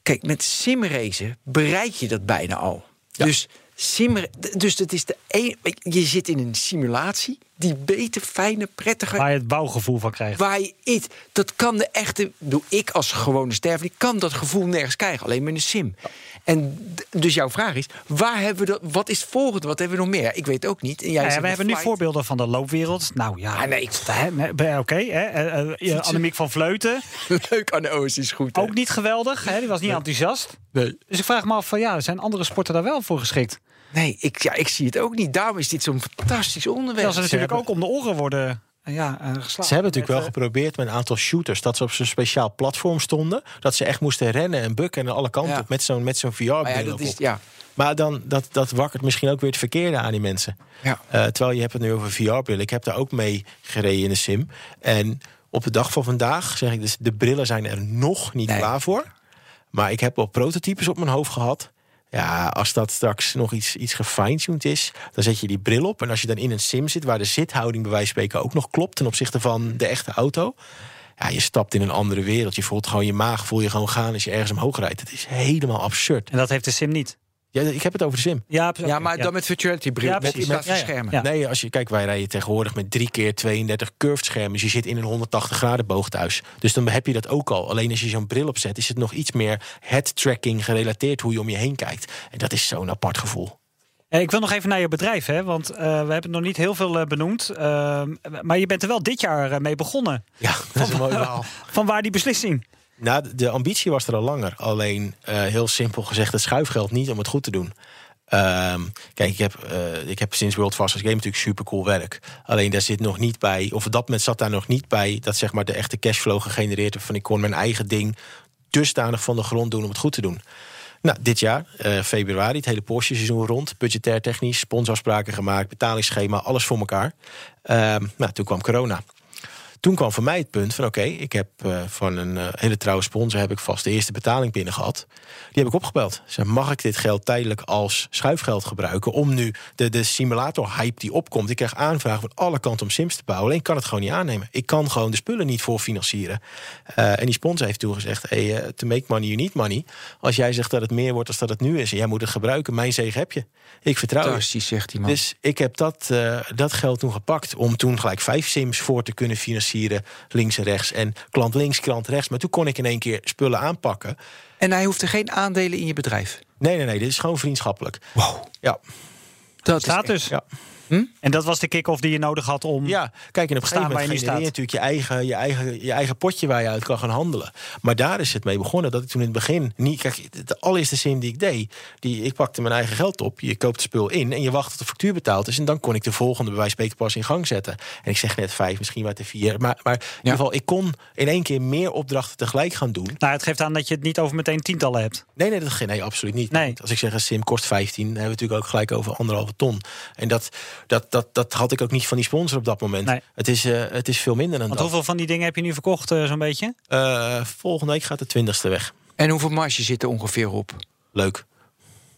[SPEAKER 11] Kijk, met simracen bereik je dat bijna al. Dus Sim, dus dat is de een, je zit in een simulatie die beter, fijner, prettiger.
[SPEAKER 2] Waar je het bouwgevoel van krijgt.
[SPEAKER 11] Waar je it, dat kan de echte. Doe ik als gewone sterveling kan dat gevoel nergens krijgen, alleen met een sim. En dus jouw vraag is: waar hebben we dat? Wat is het volgende? Wat hebben we nog meer? Ik weet ook niet. En jij
[SPEAKER 2] Ja, ja, we hebben nu voorbeelden van de loopwereld. Nou ja,
[SPEAKER 11] Ah, nee.
[SPEAKER 2] oké. hè, eh, eh, ja, Annemiek van Vleuten, (laughs)
[SPEAKER 11] Leuk aan de Oost is goed. hè?
[SPEAKER 2] ook niet geweldig. Hè, die was niet enthousiast.
[SPEAKER 11] Nee.
[SPEAKER 2] Dus ik vraag me af, van, ja, zijn andere sporten daar wel voor geschikt?
[SPEAKER 11] Nee, ik, ja, ik zie het ook niet. Daarom is dit zo'n fantastisch onderwerp.
[SPEAKER 2] Terwijl ze natuurlijk ook om de oren worden eh, ja, eh.
[SPEAKER 12] Ze hebben natuurlijk wel
[SPEAKER 2] Met, eh,
[SPEAKER 12] geprobeerd met een aantal shooters... dat ze op zo'n speciaal platform stonden. Dat ze echt moesten rennen en bukken en alle kanten
[SPEAKER 11] Ja.
[SPEAKER 12] op... met zo'n met zo'n VR-bril
[SPEAKER 11] ja.
[SPEAKER 12] Maar dan, dat, dat wakkert misschien ook weer het verkeerde aan die mensen.
[SPEAKER 11] Ja.
[SPEAKER 12] Eh, terwijl je hebt het nu over VR-brillen. Ik heb daar ook mee gereden in de sim. En op de dag van vandaag zeg ik dus... de brillen zijn er nog niet
[SPEAKER 11] Nee.
[SPEAKER 12] klaar voor. Maar ik heb wel prototypes op mijn hoofd gehad. Ja, als dat straks nog iets, iets gefine-tuned is... dan zet je die bril op. En als je dan in een sim zit... waar de zithouding bij wijze spreken ook nog klopt... ten opzichte van de echte auto... Ja, je stapt in een andere wereld. Je voelt gewoon je maag, voel je gewoon gaan als je ergens omhoog rijdt. Het is helemaal absurd.
[SPEAKER 2] En dat heeft de sim niet.
[SPEAKER 12] Ja, ik heb het over de sim.
[SPEAKER 2] Ja,
[SPEAKER 11] ja, maar dan met virtuality bril.
[SPEAKER 2] Ja,
[SPEAKER 11] met met
[SPEAKER 2] Ja, ja.
[SPEAKER 11] schermen.
[SPEAKER 2] Ja.
[SPEAKER 12] Nee, als je kijkt, wij rijden tegenwoordig met 3 keer 32 curved schermen. Dus je zit in een 180 graden boog thuis. Dus dan heb je dat ook al. Alleen als je zo'n bril opzet, is het nog iets meer head tracking gerelateerd hoe je om je heen kijkt. En dat is zo'n apart gevoel.
[SPEAKER 2] Eh, Ik wil nog even naar je bedrijf, hè, want eh, we hebben nog niet heel veel eh, benoemd. Eh, maar je bent er wel dit jaar mee begonnen.
[SPEAKER 12] Ja, dat is een mooi verhaal. (laughs)
[SPEAKER 2] Van waar die beslissing?
[SPEAKER 12] Nou, de- ambitie was er al langer. Alleen eh, heel simpel gezegd, het schuifgeld niet om het goed te doen. Ehm, kijk, ik heb, eh, ik heb sinds World Fastest Game natuurlijk super cool werk. Alleen daar zit nog niet bij, of op dat moment zat daar nog niet bij... dat zeg maar de echte cashflow gegenereerd werd van ik kon mijn eigen ding dusdanig van de grond doen om het goed te doen. Nou, dit jaar, eh, februari, het hele Porsche seizoen rond. Budgetair technisch, sponsorafspraken gemaakt, betalingsschema, alles voor elkaar. Ehm, nou, toen kwam corona. Toen kwam voor mij het punt van oké, ik heb eh, van een eh, hele trouwe sponsor heb ik vast de eerste betaling binnen gehad. Die heb ik opgebeld. Zeg, mag ik dit geld tijdelijk als schuifgeld gebruiken om nu de, de simulator hype die opkomt. Ik krijg aanvragen van alle kanten om sims te bouwen. Alleen ik kan het gewoon niet aannemen. Ik kan gewoon de spullen niet voor financieren. Eh, en die sponsor heeft toen gezegd: hey, to make money, you need money. Als jij zegt dat het meer wordt dan dat het nu is en jij moet het gebruiken, mijn zegen heb je. Ik vertrouw je.
[SPEAKER 11] Fantastisch, zegt die man.
[SPEAKER 12] Dus ik heb dat, dat geld toen gepakt om toen gelijk vijf sims voor te kunnen financieren. Links en rechts. En klant links, klant rechts. Maar toen kon ik in één keer spullen aanpakken.
[SPEAKER 11] En hij hoeft er geen aandelen in je bedrijf.
[SPEAKER 12] Nee, nee, nee. Dit is gewoon vriendschappelijk.
[SPEAKER 11] Wow.
[SPEAKER 12] Ja.
[SPEAKER 11] Dat
[SPEAKER 2] Staat
[SPEAKER 11] is
[SPEAKER 2] dus.
[SPEAKER 12] Ja.
[SPEAKER 2] En dat was de kick-off die je nodig had om...
[SPEAKER 12] Ja, kijk, en op een gegeven moment genereer je natuurlijk je eigen, je, eigen, je eigen potje waar je uit kan gaan handelen. Maar daar is het mee begonnen. Dat ik toen in het begin niet. Kijk, de allereerste sim die ik deed, die, ik pakte mijn eigen geld op. Je koopt het spul in en je wacht tot de factuur betaald is. En dan kon ik de volgende bij wijze pas in gang zetten. En ik zeg net vijf, misschien wat de vier. Maar, maar in ieder geval, ik kon in één keer meer opdrachten tegelijk gaan doen.
[SPEAKER 2] Nou, het geeft aan dat je het niet over meteen tientallen hebt.
[SPEAKER 12] Nee, nee, dat, nee absoluut niet.
[SPEAKER 2] Nee.
[SPEAKER 12] Als ik zeg een sim kost 15, dan hebben we natuurlijk ook gelijk over anderhalve ton. En dat, dat, dat, dat had ik ook niet van die sponsor op dat moment.
[SPEAKER 2] Nee.
[SPEAKER 12] Het, is, eh, het is veel minder dan
[SPEAKER 2] Want
[SPEAKER 12] dat.
[SPEAKER 2] hoeveel van die dingen heb je nu verkocht, eh, zo'n beetje?
[SPEAKER 12] Eh, volgende week gaat de twintigste weg.
[SPEAKER 11] En hoeveel marge zit er ongeveer op?
[SPEAKER 12] Leuk.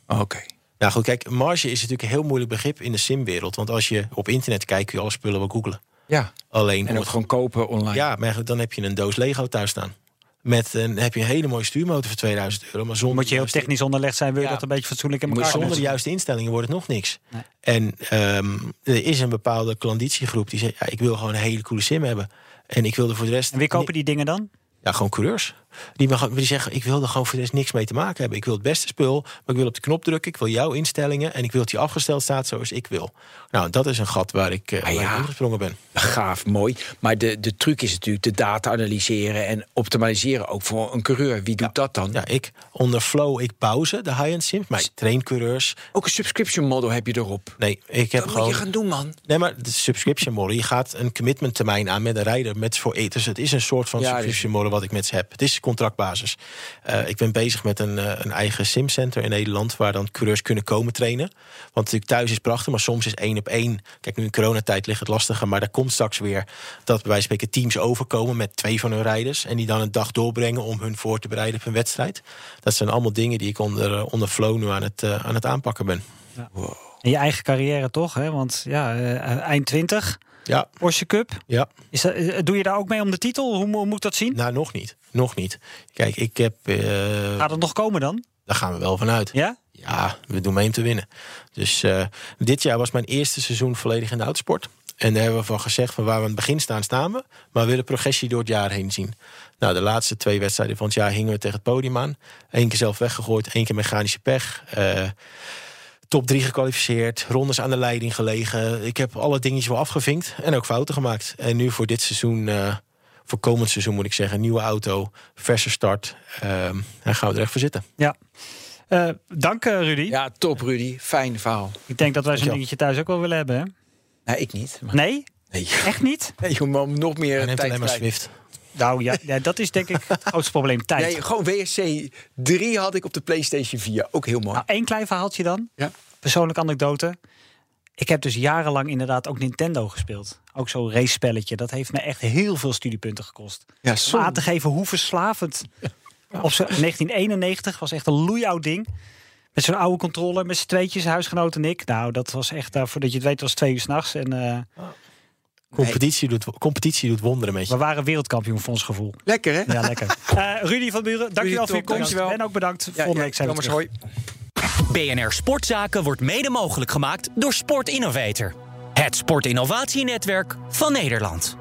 [SPEAKER 11] Oké.
[SPEAKER 12] Nou goed, kijk, marge is natuurlijk een heel moeilijk begrip in de simwereld. Want als je op internet kijkt, kun je alle spullen wel googlen.
[SPEAKER 11] Ja.
[SPEAKER 12] Alleen
[SPEAKER 11] En
[SPEAKER 12] om
[SPEAKER 11] ook
[SPEAKER 12] het
[SPEAKER 11] gewoon kopen online.
[SPEAKER 12] Ja, maar dan heb je een doos Lego thuis staan. Met een, heb je een hele mooie stuurmotor voor 2000 euro. Maar zonder
[SPEAKER 2] Moet je heel
[SPEAKER 12] juiste-
[SPEAKER 2] technisch onderlegd zijn, wil je
[SPEAKER 12] Ja.
[SPEAKER 2] dat een beetje fatsoenlijk in
[SPEAKER 12] Maar
[SPEAKER 2] elkaar
[SPEAKER 12] zonder de juiste instellingen wordt het nog niks. En ehm, er is een bepaalde klanditiegroep die zegt... Ja, ik wil gewoon een hele coole sim hebben. En ik wil er voor de rest...
[SPEAKER 2] En wie kopen die dingen dan?
[SPEAKER 12] Ja, gewoon coureurs. Die, mag, die zeggen, ik wil er gewoon voor de rest niks mee te maken hebben. Ik wil het beste spul, maar ik wil op de knop drukken. Ik wil jouw instellingen en ik wil dat die afgesteld staat zoals ik wil. Nou, dat is een gat waar ik, uh, waar ik ingesprongen ben.
[SPEAKER 11] Gaaf, mooi. Maar de, de truc is natuurlijk de data analyseren en optimaliseren ook voor een coureur. Wie doet dat dan?
[SPEAKER 12] Ja, ik onder Flow, ik bouw ze, de high-end sims, maar ik train coureurs.
[SPEAKER 11] Ook een subscription model heb je erop.
[SPEAKER 12] Nee, ik heb
[SPEAKER 11] dat
[SPEAKER 12] gewoon...
[SPEAKER 11] moet je gaan doen, man.
[SPEAKER 12] Nee, maar de subscription model, je gaat een commitment termijn aan met een rijder. Met voor eters. Het is een soort van
[SPEAKER 11] Ja,
[SPEAKER 12] subscription model wat ik met ze heb. Het is contractbasis. Uh, ik ben bezig met een, uh, een eigen simcenter in Nederland... waar dan coureurs kunnen komen trainen. Want natuurlijk thuis is prachtig, maar soms is één op één... Kijk, nu in coronatijd ligt het lastiger, maar daar komt straks weer... dat bij wijze van spreken teams overkomen met twee van hun rijders... en die dan een dag doorbrengen om hun voor te bereiden op een wedstrijd. Dat zijn allemaal dingen die ik onder, onder Flow nu aan het, aan het aanpakken ben.
[SPEAKER 2] Ja. Wow. En je eigen carrière toch, hè? Want ja, eind 20...
[SPEAKER 12] Ja.
[SPEAKER 2] Porsche Cup.
[SPEAKER 12] Ja.
[SPEAKER 2] Is dat, doe je daar ook mee om de titel? Hoe, hoe moet dat zien?
[SPEAKER 12] Nou, nog niet. Nog niet. Kijk, ik heb. Uh,
[SPEAKER 2] Gaat het nog komen dan?
[SPEAKER 12] Daar gaan we wel vanuit.
[SPEAKER 2] Ja?
[SPEAKER 12] Ja, we doen mee om te winnen. Dus eh, dit jaar was mijn eerste seizoen volledig in de autosport. En daar hebben we van gezegd, van waar we aan het begin staan, staan we. Maar we willen progressie door het jaar heen zien. Nou, de laatste twee wedstrijden van het jaar hingen we tegen het podium aan. Eén keer zelf weggegooid, één keer mechanische pech. Eh, top 3 gekwalificeerd, rondes aan de leiding gelegen. Ik heb alle dingetjes wel afgevinkt en ook fouten gemaakt. En nu voor dit seizoen, eh, voor komend seizoen moet ik zeggen, nieuwe auto, verse start. Uh, en gaan we er echt voor zitten.
[SPEAKER 2] Ja. Uh, dank Rudy.
[SPEAKER 11] Ja, top Rudy. Fijn verhaal.
[SPEAKER 2] Ik denk dat wij zo'n dingetje thuis ook wel willen hebben. Hè?
[SPEAKER 11] Nou, ik niet.
[SPEAKER 2] Maar... Nee?
[SPEAKER 11] Nee.
[SPEAKER 2] Echt niet? (laughs)
[SPEAKER 11] Nee, om nog meer
[SPEAKER 12] tijd
[SPEAKER 11] alleen
[SPEAKER 12] maar Swift.
[SPEAKER 2] Nou ja, ja, dat is denk ik het (laughs) grootste probleem. Tijd.
[SPEAKER 11] Nee, gewoon WSC 3 had ik op de PlayStation 4. Ook heel mooi.
[SPEAKER 2] Nou, één klein verhaaltje dan.
[SPEAKER 11] Ja.
[SPEAKER 2] Persoonlijke anekdote. Ik heb dus jarenlang inderdaad ook Nintendo gespeeld. Ook zo'n race-spelletje. Dat heeft me echt heel veel studiepunten gekost.
[SPEAKER 11] Ja,
[SPEAKER 2] Om aan te geven hoe verslavend. Op 1991 was echt een loeioud ding. Met zo'n oude controller, met z'n tweetjes, huisgenoot en ik. Nou, dat was echt, uh, voordat je het weet, was twee uur s'nachts. En uh,
[SPEAKER 12] Competitie, doet, competitie doet wonderen met je.
[SPEAKER 2] we waren wereldkampioen voor ons gevoel.
[SPEAKER 11] Lekker, hè?
[SPEAKER 2] Ja, lekker. Uh, (laughs) Rudy van Buren, dankjewel voor je komst. En ook bedankt.
[SPEAKER 11] Ja,
[SPEAKER 2] Volgende
[SPEAKER 11] ja,
[SPEAKER 2] week zijn we
[SPEAKER 11] Thomas,
[SPEAKER 2] terug.
[SPEAKER 11] hoi.
[SPEAKER 16] BNR Sportzaken wordt mede mogelijk gemaakt door Sport Innovator. Het sportinnovatienetwerk van Nederland.